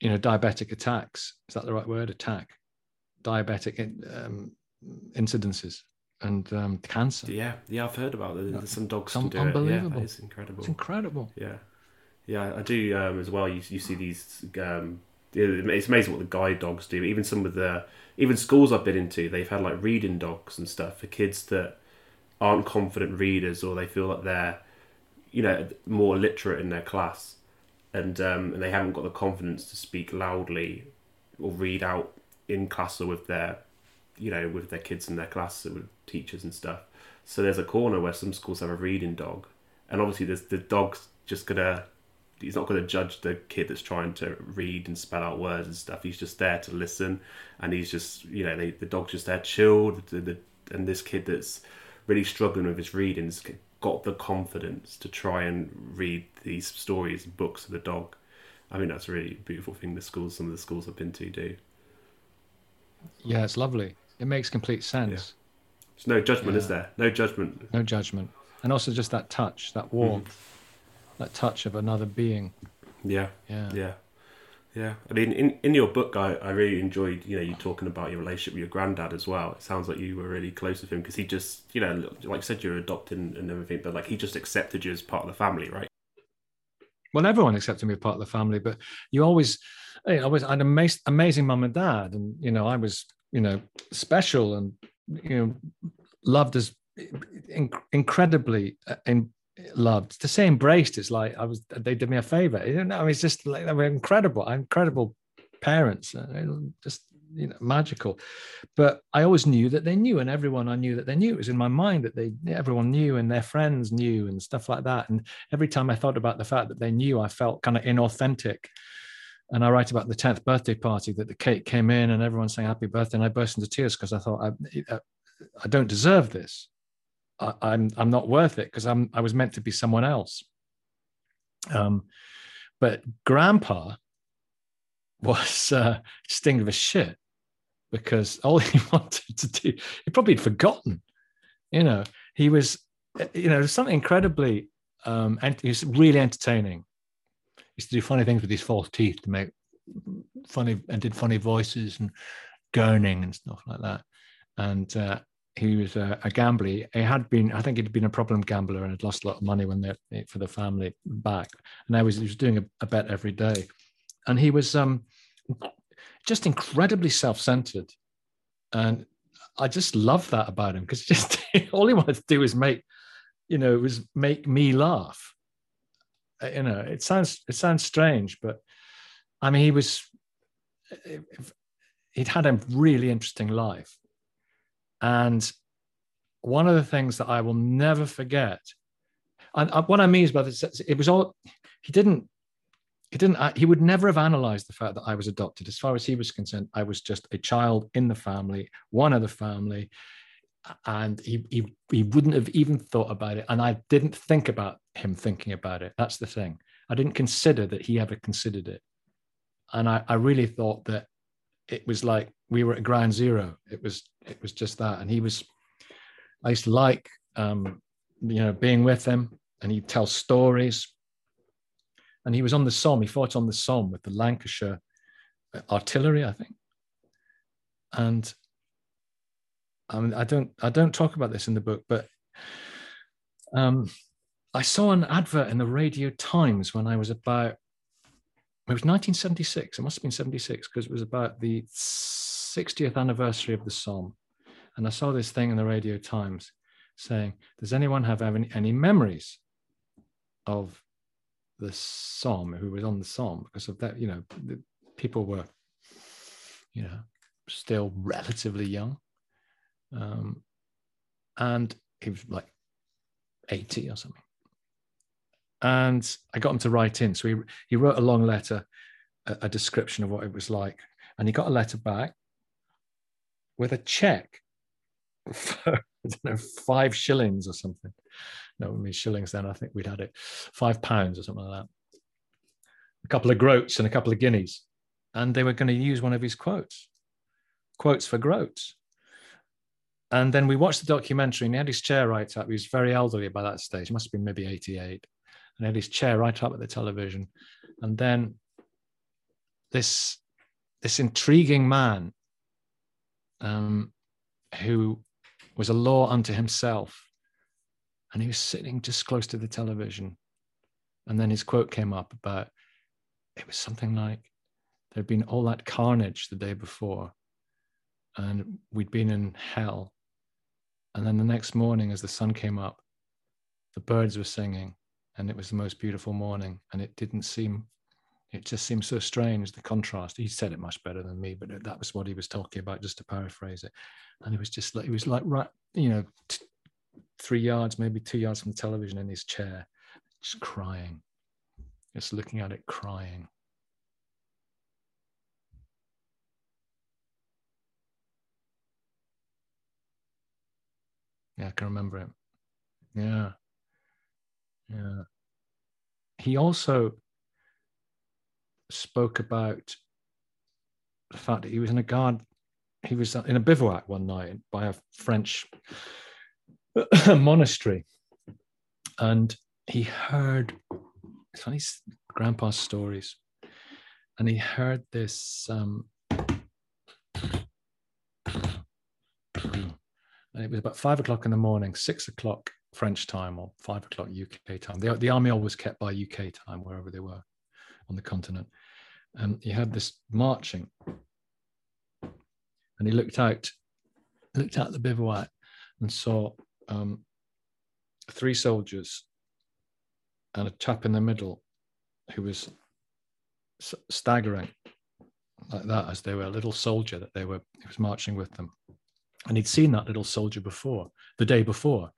S3: you know, diabetic attacks. Is that the right word? Attack, diabetic um, incidences, and um, cancer.
S2: Yeah, yeah, I've heard about it. There's some dogs
S3: some, can do unbelievable.
S2: it. Yeah, it's incredible.
S3: It's incredible.
S2: Yeah, yeah, I do um, as well. You you see these. Um, it's amazing what the guide dogs do. Even some of the even schools I've been into, they've had like reading dogs and stuff for kids that aren't confident readers or they feel like they're you know more literate in their class and um, and they haven't got the confidence to speak loudly or read out in class or with their you know with their kids in their class or with teachers and stuff. So there's a corner where some schools have a reading dog, and obviously there's the dog's just gonna he's not going to judge the kid that's trying to read and spell out words and stuff. He's just there to listen, and he's just you know they, the dog's just there chilled. The, the, and this kid that's really struggling with his readings got the confidence to try and read these stories, books of the dog. I mean, that's a really beautiful thing. The schools, some of the schools I've been to, do.
S3: Yeah, it's lovely. It makes complete sense.
S2: Yeah. There's no judgment, yeah. is there? No judgment.
S3: No judgment, and also just that touch, that warmth, mm. That touch of another being.
S2: Yeah. Yeah. Yeah. Yeah, I mean, in, in your book, I, I really enjoyed you know you talking about your relationship with your granddad as well. It sounds like you were really close with him because he just you know like I said you're adopted and everything, but like he just accepted you as part of the family, right?
S3: Well, everyone accepted me as part of the family, but you always, I was I had amazing amazing mum and dad, and you know I was you know special and you know loved as incredibly uh, in, loved to say embraced it's like i was they did me a favor you know it's just like they were incredible incredible parents uh, just you know magical but i always knew that they knew and everyone i knew that they knew it was in my mind that they everyone knew and their friends knew and stuff like that and every time i thought about the fact that they knew i felt kind of inauthentic and I write about the 10th birthday party that the cake came in and everyone saying happy birthday. And I burst into tears because I thought, I, I don't deserve this. I, am I'm, I'm not worth it because I'm I was meant to be someone else. Um, but Grandpa was uh, sting of a shit because all he wanted to do, he probably had forgotten. You know, he was, you know, something incredibly, um, and he was really entertaining. He used to do funny things with his false teeth to make funny and did funny voices and gurning and stuff like that. And uh, he was a, a, gambler. He had been, I think, he'd been a problem gambler and had lost a lot of money when they for the family back. And I was, he was doing a, a bet every day, and he was um, just incredibly self-centered, and I just love that about him because just all he wanted to do was make, you know, was make me laugh. Uh, you know, it sounds it sounds strange, but I mean, he was he'd had a really interesting life and one of the things that I will never forget, and uh, what I mean is by this, it was all he didn't. He didn't. Uh, he would never have analyzed the fact that I was adopted. As far as he was concerned, I was just a child in the family, one of the family, and he he he wouldn't have even thought about it. And I didn't think about him thinking about it. That's the thing. I didn't consider that he ever considered it. And I, I really thought that it was like we were at ground zero. It was it was just that. And he was I used to like um, you know, being with him and he'd tell stories. And he was on the Somme, he fought on the Somme with the Lancashire artillery, I think. And I mean, I don't I don't talk about this in the book, but um, I saw an advert in the Radio Times when I was about, it was 1976, it must have been 76, because it was about the 60th anniversary of the Somme. And I saw this thing in the Radio Times saying, Does anyone have any, any memories of the Somme, who was on the Somme? Because of that, you know, people were, you know, still relatively young. Um, and he was like 80 or something. And I got him to write in. So he, he wrote a long letter, a, a description of what it was like. And he got a letter back with a check for, know, five shillings or something. No, I mean shillings then. I think we'd had it five pounds or something like that. A couple of groats and a couple of guineas. And they were going to use one of his quotes, quotes for groats. And then we watched the documentary and he had his chair right up. He was very elderly by that stage, must have been maybe 88. And he had his chair right up at the television. And then this, this intriguing man um, who was a law unto himself. And he was sitting just close to the television. And then his quote came up about it was something like there'd been all that carnage the day before, and we'd been in hell. And then the next morning, as the sun came up, the birds were singing, and it was the most beautiful morning. And it didn't seem, it just seems so strange the contrast. He said it much better than me, but that was what he was talking about, just to paraphrase it and it was just like it was like right, you know, t- three yards, maybe two yards from the television in his chair, just crying, just looking at it, crying. Yeah, I can remember it. Yeah. Yeah. He also spoke about the fact that he was in a guard he was in a bivouac one night by a French monastery, and he heard it's funny grandpa's stories, and he heard this. Um, and it was about five o'clock in the morning, six o'clock French time, or five o'clock UK time. The, the army always kept by UK time wherever they were on the continent. And he had this marching. And he looked out, looked out the bivouac and saw um, three soldiers and a chap in the middle who was staggering like that as they were a little soldier that they were he was marching with them. And he'd seen that little soldier before the day before.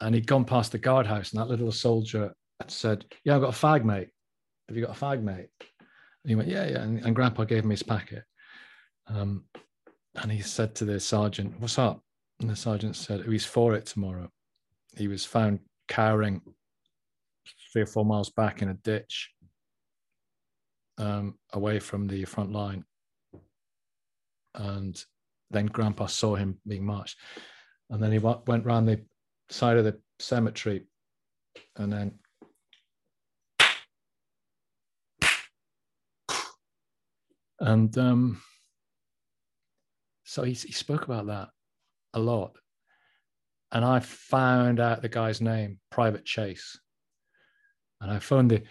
S3: And he'd gone past the guardhouse and that little soldier had said yeah i've got a fag mate have you got a fag mate and he went yeah yeah and, and grandpa gave him his packet um, and he said to the sergeant, What's up? And the sergeant said, oh, He's for it tomorrow. He was found cowering three or four miles back in a ditch um, away from the front line. And then Grandpa saw him being marched. And then he went round the side of the cemetery and then and um, so he, he spoke about that a lot. And I found out the guy's name, Private Chase. And I phoned the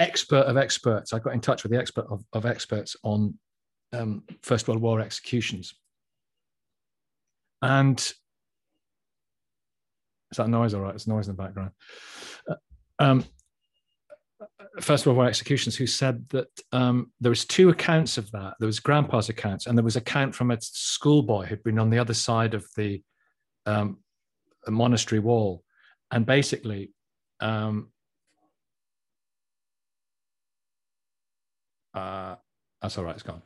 S3: expert of experts. I got in touch with the expert of, of experts on um, First World War executions. And is that noise all right? It's noise in the background. Uh, um, First World War executions who said that um, there was two accounts of that. There was Grandpa's accounts, and there was account from a schoolboy who'd been on the other side of the um, monastery wall, and basically. Um, uh, that's all right, it's gone.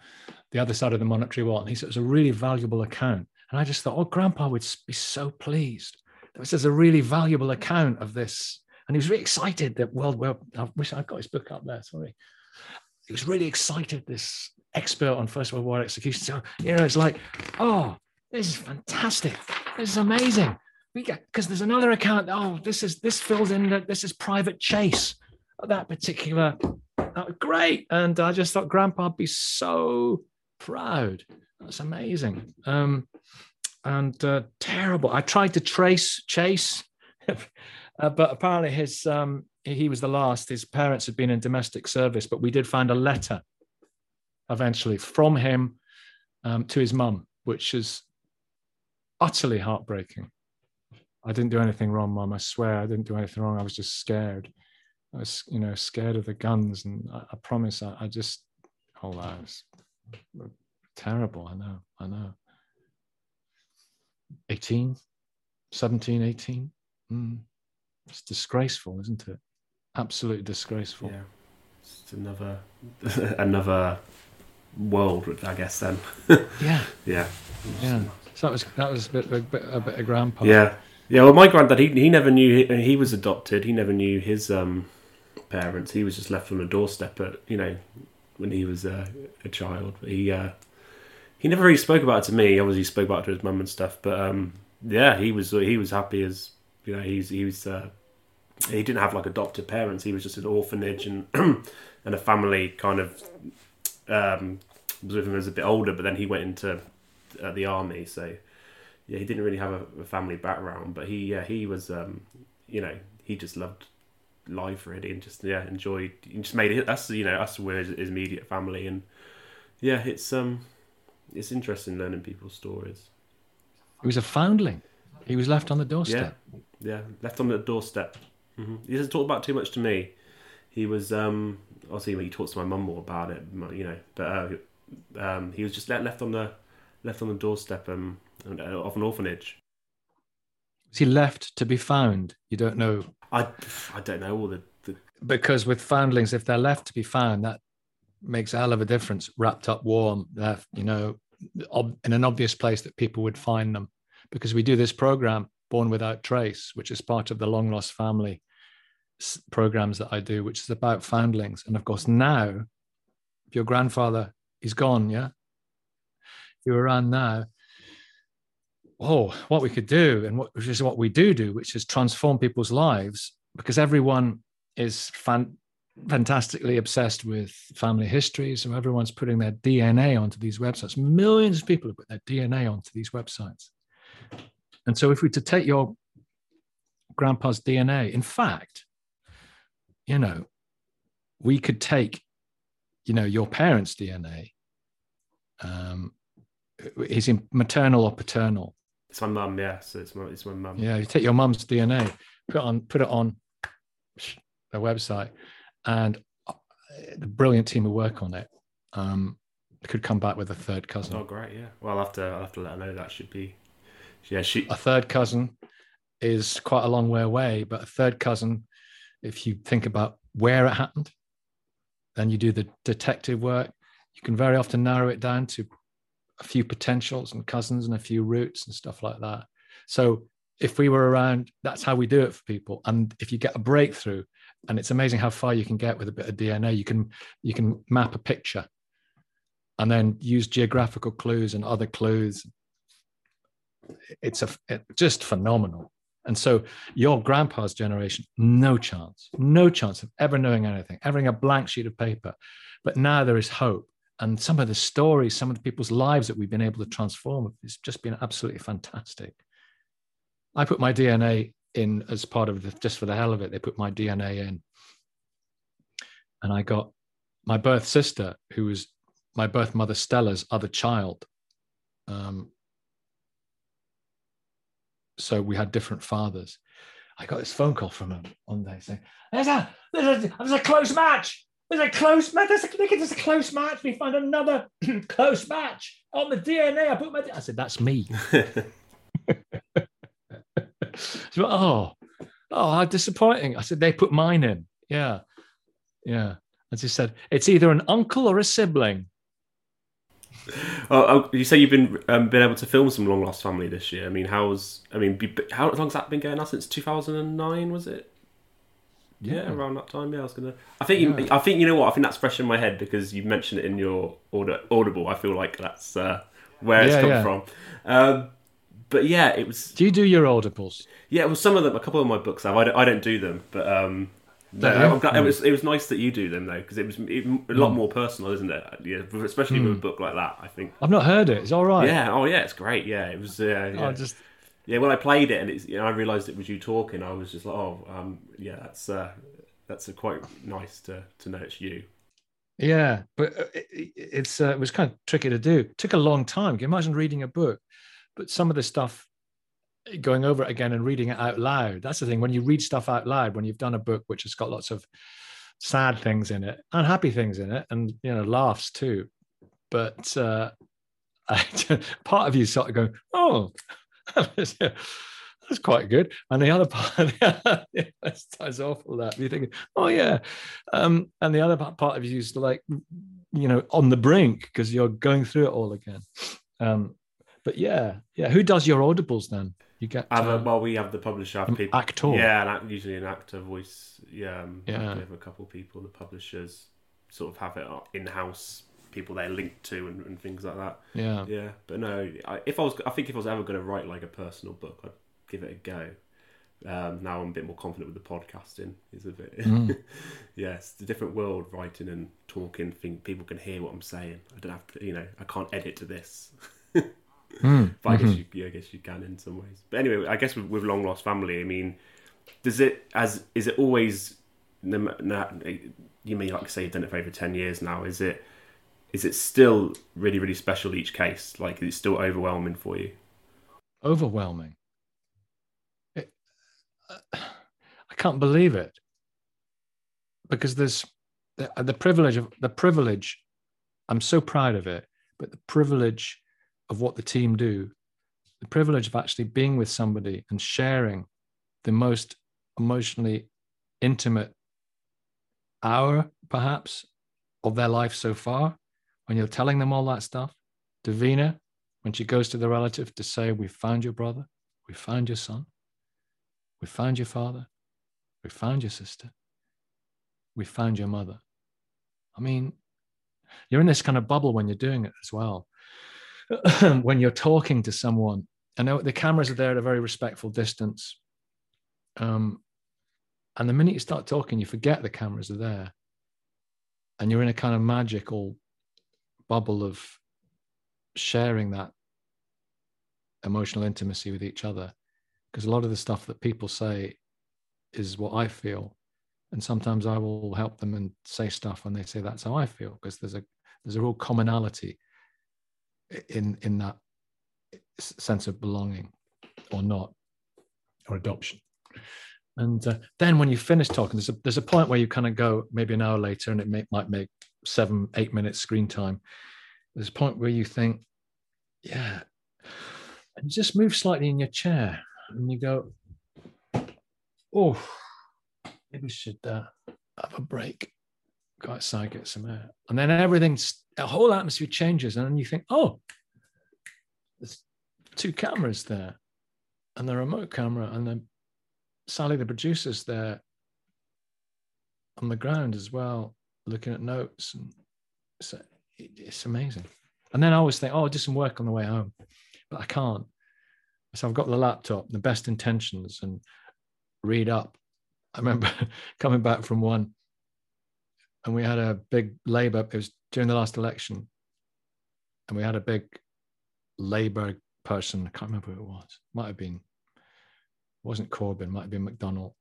S3: The other side of the monastery wall, and he said it was a really valuable account. And I just thought, oh, Grandpa would be so pleased. This is a really valuable account of this and he was really excited that World War. I wish I'd got his book up there. Sorry, he was really excited. This expert on First World War execution. So you know, it's like, oh, this is fantastic. This is amazing. Because there's another account. Oh, this is this fills in that this is Private Chase. That particular, oh, great. And I just thought Grandpa'd be so proud. That's amazing. Um, and uh, terrible. I tried to trace Chase, uh, but apparently his um, he was the last. His parents had been in domestic service, but we did find a letter eventually from him um, to his mum, which is utterly heartbreaking. I didn't do anything wrong, mum. I swear I didn't do anything wrong. I was just scared. I was, you know, scared of the guns, and I, I promise I, I just, oh, that was terrible. I know, I know. 18, 17, 18. Mm. It's disgraceful, isn't it? Absolutely disgraceful.
S2: Yeah, it's another another world, I guess. Then.
S3: yeah.
S2: Yeah.
S3: Yeah. So that was that was a bit a bit, a bit of grandpa.
S2: Yeah. Yeah. Well, my granddad, he he never knew he, he was adopted. He never knew his um parents. He was just left on the doorstep at you know when he was uh, a child. He uh, he never really spoke about it to me. Obviously, he spoke about it to his mum and stuff. But um, yeah, he was he was happy as you know he's he was uh, he didn't have like adopted parents. He was just an orphanage and and a family kind of um, was with him as a bit older. But then he went into uh, the army, so yeah, he didn't really have a, a family background. But he yeah he was um, you know he just loved life really and just yeah enjoyed and just made it us you know us were his, his immediate family and yeah it's um it's interesting learning people's stories.
S3: He was a foundling. He was left on the doorstep.
S2: Yeah, yeah, left on the doorstep. Mm-hmm. He doesn't talk about too much to me. He was um, obviously he talks to my mum more about it, you know. But uh, um, he was just left left on the left on the doorstep um, of an orphanage.
S3: Was he left to be found? You don't know.
S2: I I don't know all the, the
S3: because with foundlings, if they're left to be found, that makes a hell of a difference. Wrapped up warm, left, you know, in an obvious place that people would find them. Because we do this program, Born Without Trace, which is part of the Long Lost Family programs that I do, which is about foundlings. And of course, now, if your grandfather is gone, yeah, you're around now, oh, what we could do, and what, which is what we do do, which is transform people's lives, because everyone is fan, fantastically obsessed with family history. So everyone's putting their DNA onto these websites. Millions of people have put their DNA onto these websites. And so if we to take your grandpa's DNA, in fact, you know, we could take, you know, your parents' DNA, um, is in maternal or paternal.
S2: It's my mum, yeah. So it's my it's my mum.
S3: Yeah, you take your mum's DNA, put on put it on their website, and uh, the brilliant team who work on it um, could come back with a third cousin.
S2: Oh, great! Yeah. Well, I'll have to I'll have to let her know that should be. Yeah, she.
S3: A third cousin is quite a long way away, but a third cousin, if you think about where it happened, then you do the detective work. You can very often narrow it down to a few potentials and cousins and a few roots and stuff like that. So if we were around, that's how we do it for people. And if you get a breakthrough, and it's amazing how far you can get with a bit of DNA. You can you can map a picture, and then use geographical clues and other clues. It's a it, just phenomenal. And so your grandpa's generation, no chance, no chance of ever knowing anything, having a blank sheet of paper. But now there is hope. And some of the stories, some of the people's lives that we've been able to transform, it's just been absolutely fantastic. I put my DNA in as part of the, just for the hell of it, they put my DNA in. And I got my birth sister, who was my birth mother Stella's other child. Um, so we had different fathers. I got this phone call from him one day saying, "There's a there's a, there's a close match. There's a close match. There's a, there's a close match. We find another close match on the DNA. I put my. I said, that's me. so, oh, oh, how disappointing. I said, they put mine in. Yeah. Yeah. As he said, it's either an uncle or a sibling.
S2: Oh, oh, you say you've been um, been able to film some Long Lost Family this year. I mean, how's I mean, how long's that been going on since two thousand and nine? Was it? Yeah, around that time. Yeah, I was gonna. I think. You, I think you know what. I think that's fresh in my head because you mentioned it in your order, audible. I feel like that's uh, where it's
S3: Yeah,
S2: come
S3: yeah.
S2: from. Um, but yeah, it was.
S3: Do you do your audibles?
S2: Yeah, well, some of them. A couple of my books have. I don't, I don't do them, but um, no? I'm glad, it
S3: Mm.
S2: was. It was nice that you do them though, because it was it, a lot more personal, isn't it? Yeah, especially with a book like that. I think.
S3: I've not heard it. It's all right.
S2: Yeah. Oh, yeah. It's great. Yeah. It was. Uh, yeah.
S3: I just
S2: Yeah, when I played it and it's, you know, I realised it was you talking, I was just like, oh, um, yeah, that's uh, that's quite nice to to know it's you.
S3: Yeah, but uh, it- it's uh, it was kind of tricky to do. It took a long time. Can you imagine reading a book? But some of the stuff, going over it again and reading it out loud. That's the thing. When you read stuff out loud, when you've done a book which has got lots of sad things in it and happy things in it, and you know laughs too. But uh, part of you sort of going, "Oh, that's quite good," and the other part, that's, awful. That you think, "Oh yeah," um, and the other part of you is like, you know, on the brink because you're going through it all again. Um, but yeah, yeah. Who does your audibles then? You get
S2: Have a,
S3: uh,
S2: well, we have the publisher, have people,
S3: actor.
S2: yeah, an act, usually an actor voice. Yeah, um,
S3: Yeah.
S2: We have a couple of people. The publishers sort of have it in house. People they're linked to and, and things like that.
S3: yeah,
S2: Yeah, but no, I, if I was, I think if I was ever going to write like a personal book, I'd give it a go. Um, now I'm a bit more confident with the podcasting. Is a bit,
S3: Mm.
S2: yeah, it's a different world. Writing and talking, think people can hear what I'm saying. I don't have to, you know, I can't edit to this.
S3: Mm,
S2: But I guess
S3: mhm.
S2: you, yeah, I guess you can in some ways. But anyway, I guess with, with long lost family, I mean, does it as is it always? no- no- You mean like say you've done it for over ten years now? Is it is it still really really special each case? Like it's still overwhelming for you?
S3: overwhelming. It, I can't believe it because there's the, the privilege of the privilege. I'm so proud of it, but the privilege of what the team do, the privilege of actually being with somebody and sharing the most emotionally intimate hour, perhaps, of their life so far, when you're telling them all that stuff. Davina, when she goes to the relative to say, We found your brother, we found your son, we found your father, we found your sister, we found your mother. I mean, you're in this kind of bubble when you're doing it as well. when you're talking to someone, I know the cameras are there at a very respectful distance. Um, and the minute you start talking, you forget the cameras are there. And you're in a kind of magical bubble of sharing that emotional intimacy with each other. Because a lot of the stuff that people say is what I feel. And sometimes I will help them and say stuff and they say that's how I feel because there's a there's a real commonality in in that sense of belonging or not or adoption. And uh, then when you finish talking, there's a there's a point where you kind of go maybe an hour later, and it may, might make seven eight minutes screen time. There's a point where you think, yeah, and you just move slightly in your chair, and you go, oh, maybe should uh, have a break, go outside, get some air, and then everything's the whole atmosphere changes, and then you think, oh, there's two cameras there, and the remote camera, and then Sally, the producer's there on the ground as well, looking at notes, and so it- uh, it's amazing. And then I always think, oh, I'll do some work on the way home, but I can't. So I've got the laptop, the best intentions, and read up. I remember coming back from one, and we had a big Labour. It was during the last election, and we had a big Labour person. I can't remember who it was. Might have been wasn't Corbyn, might have been McDonnell.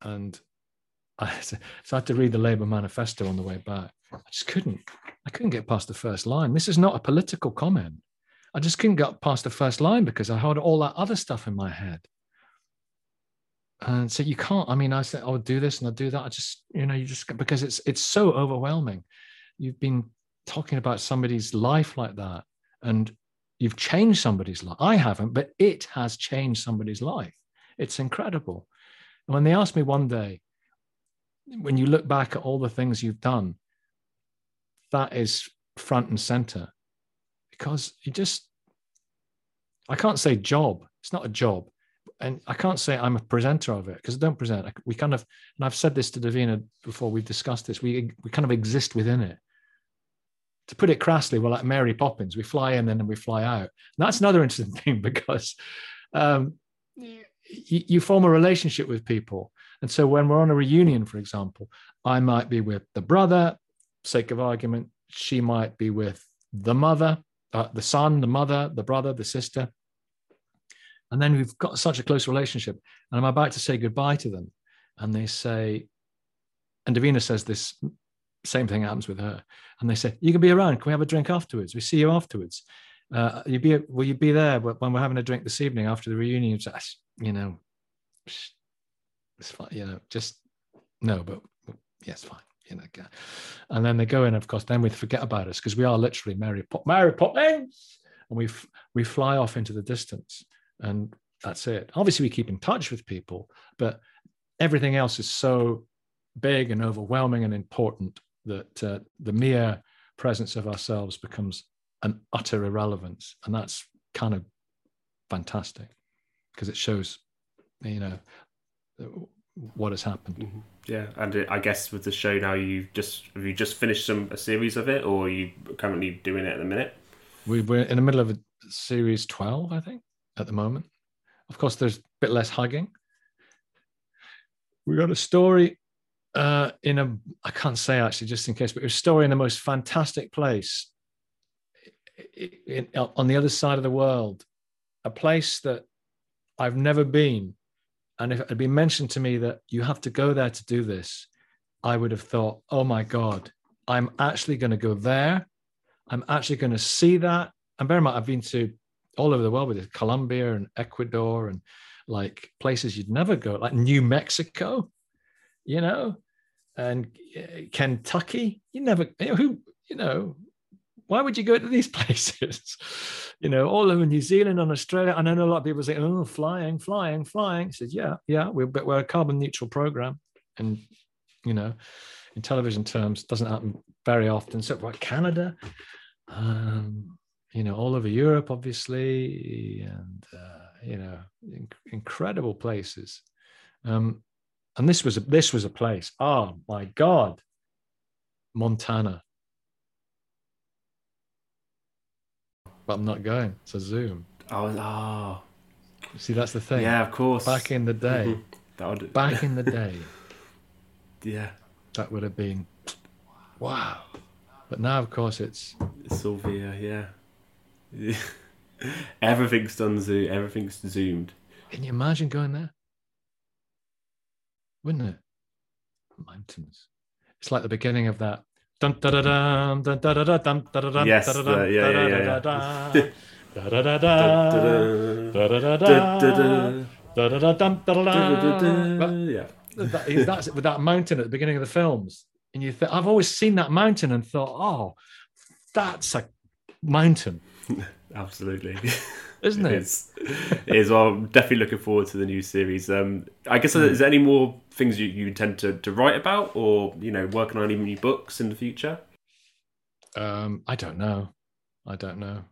S3: And I, so I had to read the Labour manifesto on the way back. I just couldn't. I couldn't get past the first line. This is not a political comment. I just couldn't get past the first line because I had all that other stuff in my head. And so you can't. I mean, I said, "I'll do this and I'll do that." I just, you know, you just because it's it's so overwhelming. You've been talking about somebody's life like that, and you've changed somebody's life. I haven't, but it has changed somebody's life. It's incredible. And when they asked me one day, when you look back at all the things you've done, that is front and center because you just, I can't say job. It's not a job. And I can't say I'm a presenter of it because I don't present. We kind of, and I've said this to Davina before. We've discussed this. We we kind of exist within it. To put it crassly, we're like Mary Poppins. We fly in and then we fly out. And that's another interesting thing because um, you, you form a relationship with people. And so when we're on a reunion, for example, I might be with the brother, sake of argument. She might be with the mother, uh, the son, the mother, the brother, the sister. And then we've got such a close relationship. And I'm about to say goodbye to them. And they say, and Davina says this same thing happens with her. And they say, You can be around. Can we have a drink afterwards? We see you afterwards. Uh, you be will you be there when we're having a drink this evening after the reunion? You know, it's fine. You know, just no, but yes, fine. You know, and then they go in. Of course, then we forget about us because we are literally Mary Pop Mary Poppins, and we we fly off into the distance and that's it. Obviously, we keep in touch with people, but everything else is so big and overwhelming and important that uh, the mere presence of ourselves becomes an utter irrelevance, and that's kind of fantastic because it shows, you know, what has happened. Mm-hmm.
S2: Yeah, and it, I guess with the show now, you just have you just finished some a series of it, or are you currently doing it at the minute?
S3: We, we're in the middle of a series twelve, I think at the moment. Of course, there's a bit less hugging. We got a story uh, in a, I can't say actually, just in case, but a story in the most fantastic place on the other side of the world, a place that I've never been. And if it had been mentioned to me that you have to go there to do this, I would have thought, oh my God, I'm actually going to go there. I'm actually going to see that. And bear in mind, I've been to all over the world with it, Colombia and Ecuador and like places you'd never go, like New Mexico, you know, and uh, Kentucky. You never, you know, who, you know, why would you go to these places? you know, all over New Zealand and Australia. I know a lot of people say, oh, flying, flying, flying. He says, yeah, yeah, we're, but we're a carbon neutral program. And, you know, in television terms, doesn't happen very often. So, like Canada, um, you know, all over Europe, obviously, and uh, you know, incredible places. Um, and this was a, this was a place. Oh my God, Montana. But I'm not going. It's a Zoom.
S2: Oh, oh.
S3: See, that's the thing.
S2: Yeah, of course.
S3: Back in the day. that would... Back in the day.
S2: yeah.
S3: That would have been wow. But now, of course, it's.
S2: It's all via, yeah everything's done Zoom. Everything's zoomed.
S3: Can you imagine going there? Wouldn't it? Mountains. It's like the beginning of that.
S2: Yes, yeah, yeah, yeah.
S3: That's it with that mountain at the beginning of the films, and you think I've always seen that mountain and thought, oh, that's a mountain.
S2: Absolutely.
S3: Isn't it?
S2: it is. it is. Well, I'm definitely looking forward to the new series. Um, I guess, mm. is there any more things you, you intend to, to write about or, you know, working on any new books in the future?
S3: Um, I don't know. I don't know.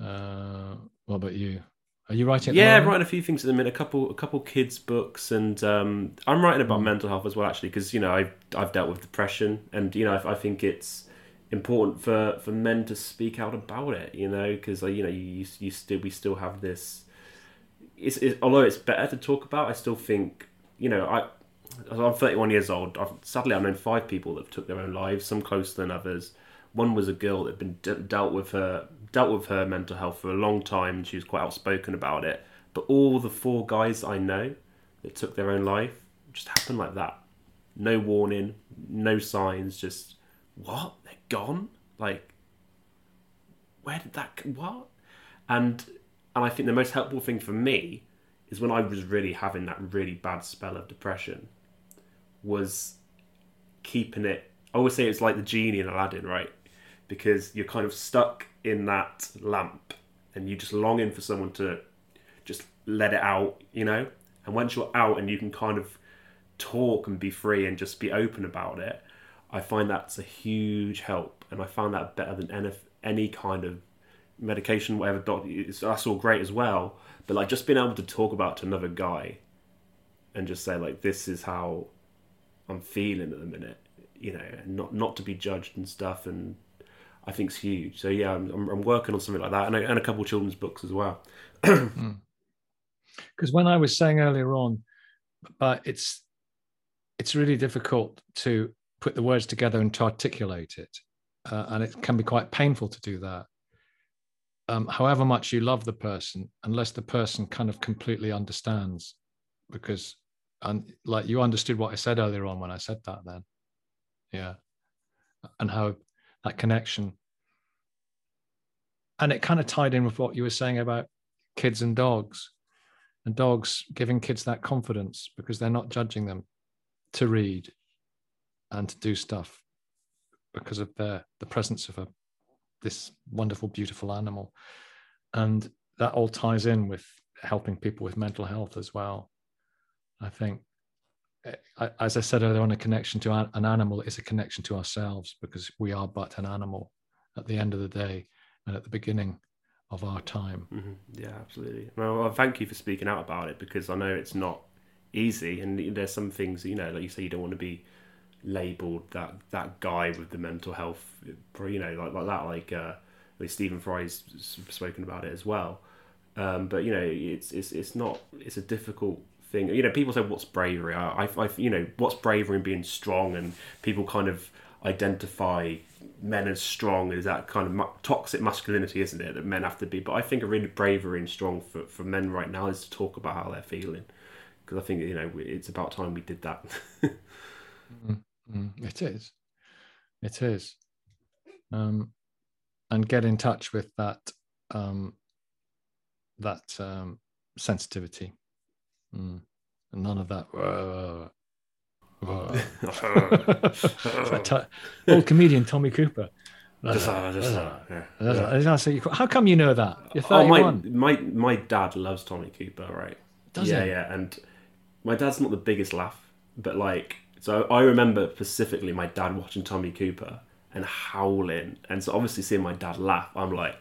S3: Uh, what about you? Are you writing?
S2: yeah, I'm writing a few things at the minute. A couple, a couple kids' books, and um, I'm writing about mm. mental health as well, actually, because you know I've I've dealt with depression, and you know I, I think it's important for for men to speak out about it you know because you know you you still we still have this it's, it's, although it's better to talk about i still think you know i i'm 31 years old. I've, sadly i've known five people that took their own lives some closer than others. One was a girl that had been de- dealt with her dealt with her mental health for a long time she was quite outspoken about it. But all the four guys i know that took their own life just happened like that. No warning no signs just what? They're gone? Like where did that what? And and i think the most helpful thing for me is when i was really having that really bad spell of depression was keeping it i always say it's like the genie in aladdin right? Because you're kind of stuck in that lamp and you're just longing for someone to just let it out you know? And once you're out and you can kind of talk and be free and just be open about it I find that's a huge help, and I find that better than any, any kind of medication, whatever. Doctor, that's all great as well. But like just being able to talk about to another guy, and just say like, this is how I'm feeling at the minute, you know, and not not to be judged and stuff, and I think it's huge. So yeah, I'm, I'm working on something like that, and a, and a couple of children's books as well. Hmm.
S3: Because when I was saying earlier on, but it's it's really difficult to put the words together and to articulate it, uh, and it can be quite painful to do that. Um, however much you love the person, unless the person kind of completely understands, because and like you understood what I said earlier on when I said that, then, yeah, and how that connection, and it kind of tied in with what you were saying about kids and dogs, and dogs giving kids that confidence because they're not judging them to read and to do stuff because of the the presence of a this wonderful beautiful animal. And that all ties in with helping people with mental health as well. I think eh, as i said earlier on a connection to an animal is a connection to ourselves because we are but an animal at the end of the day and at the beginning of our time.
S2: Mm-hmm. yeah absolutely. Well thank you for speaking out about it because i know it's not easy and there's some things you know like you say you don't want to be labeled that that guy with the mental health you know like like that like uh like Stephen Fry's spoken about it as well. Um but you know it's it's it's not it's a difficult thing. You know people say what's bravery? I, I, I you know what's bravery in being strong? And people kind of identify men as strong as that kind of toxic masculinity isn't it that men have to be? But I think a really bravery and strong for, for men right now is to talk about how they're feeling. Because I think you know it's about time we did that.
S3: mm, mm, it is, it is, um, and get in touch with that um, that um, sensitivity. Mm. And none of that. Whoa, whoa. old comedian Tommy Cooper. Just, uh, just, uh, yeah. yeah. How come you know that? You're
S2: Oh, my, my my dad loves Tommy Cooper, right?
S3: Does
S2: yeah,
S3: he?
S2: yeah, and my dad's not the biggest laugh, but like, so I remember specifically my dad watching Tommy Cooper and howling, and so obviously seeing my dad laugh, I'm like,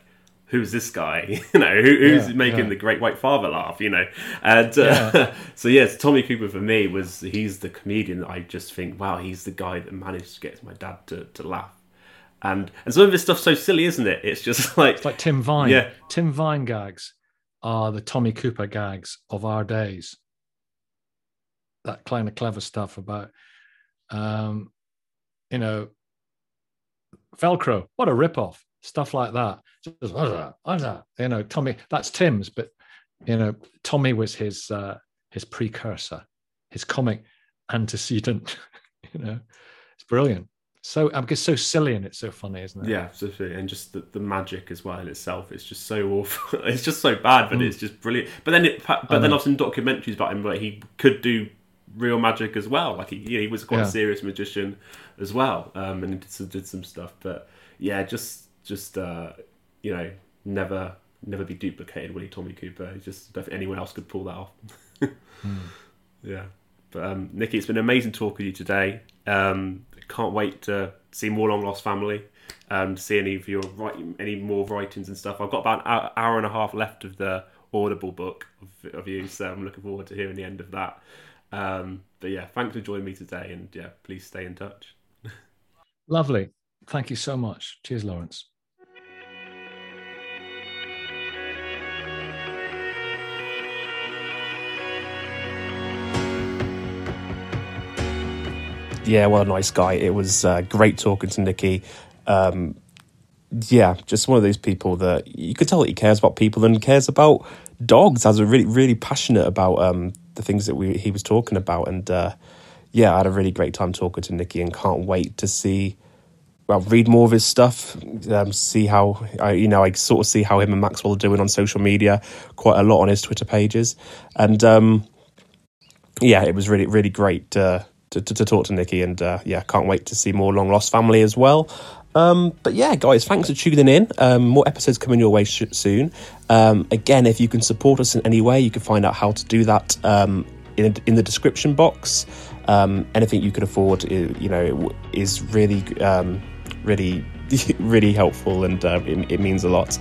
S2: who's this guy? you know, who, who's yeah, making yeah. the Great White Father laugh? You know, and uh, yeah. so yes, Tommy Cooper for me was he's the comedian that I just think, wow, he's the guy that managed to get my dad to, to laugh. And and some of this stuff's so silly, isn't it? It's just like
S3: it's like Tim Vine. Yeah, Tim Vine gags are the Tommy Cooper gags of our days that kind of clever stuff about, um, you know, Velcro. What a ripoff! Stuff like that. Just, what's that? What's that? You know, Tommy. That's Tim's, but you know, Tommy was his uh, his precursor, his comic antecedent. you know, it's brilliant. So I guess so silly and it's so funny, isn't it?
S2: Yeah, absolutely. And just the, the magic as well in itself. It's just so awful. it's just so bad, but mm. it's just brilliant. But then it, but then I've seen documentaries about him where he could do real magic as well. Like he, he was quite yeah. a serious magician as well, um, and did some, did some stuff. But yeah, just just uh, you know, never never be duplicated. Willie Tommy Cooper. Just don't think anyone else could pull that off. mm. Yeah. But um, Nicky, it's been an amazing talking to you today. Um, can't wait to see more Long Lost Family. Um, see any of your writing, any more writings and stuff. I've got about an hour and a half left of the Audible book of, of you, so I'm looking forward to hearing the end of that. Um, but yeah, thanks for joining me today, and yeah, please stay in touch.
S3: Lovely. Thank you so much. Cheers, Lawrence.
S2: Yeah, what a nice guy. It was uh, great talking to Nicky. Um, yeah, just one of those people that you could tell that he cares about people and cares about dogs. Has a really, really passionate about um, the things that we he was talking about. And uh, yeah, I had a really great time talking to Nicky, and can't wait to see. Well, read more of his stuff. Um, see how I, you know, I sort of see how him and Maxwell are doing on social media. Quite a lot on his Twitter pages, and um, yeah, it was really, really great uh, to, to, to talk to Nicky, and uh, yeah, can't wait to see more Long Lost Family as well. Um, but yeah, guys, thanks for tuning in. Um, more episodes coming your way sh- soon. Um, again, if you can support us in any way, you can find out how to do that um, in, in the description box. Um, anything you can afford, you know, is really, um, really, really helpful, and uh, it, it, means a lot.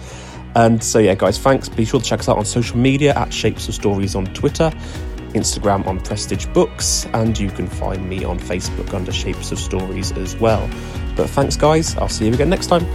S2: And so, yeah, guys, thanks. Be sure to check us out on social media at Shapes of Stories on Twitter, Instagram on Prestige Books, and you can find me on Facebook under Shapes of Stories as well. But thanks, guys. I'll see you again next time.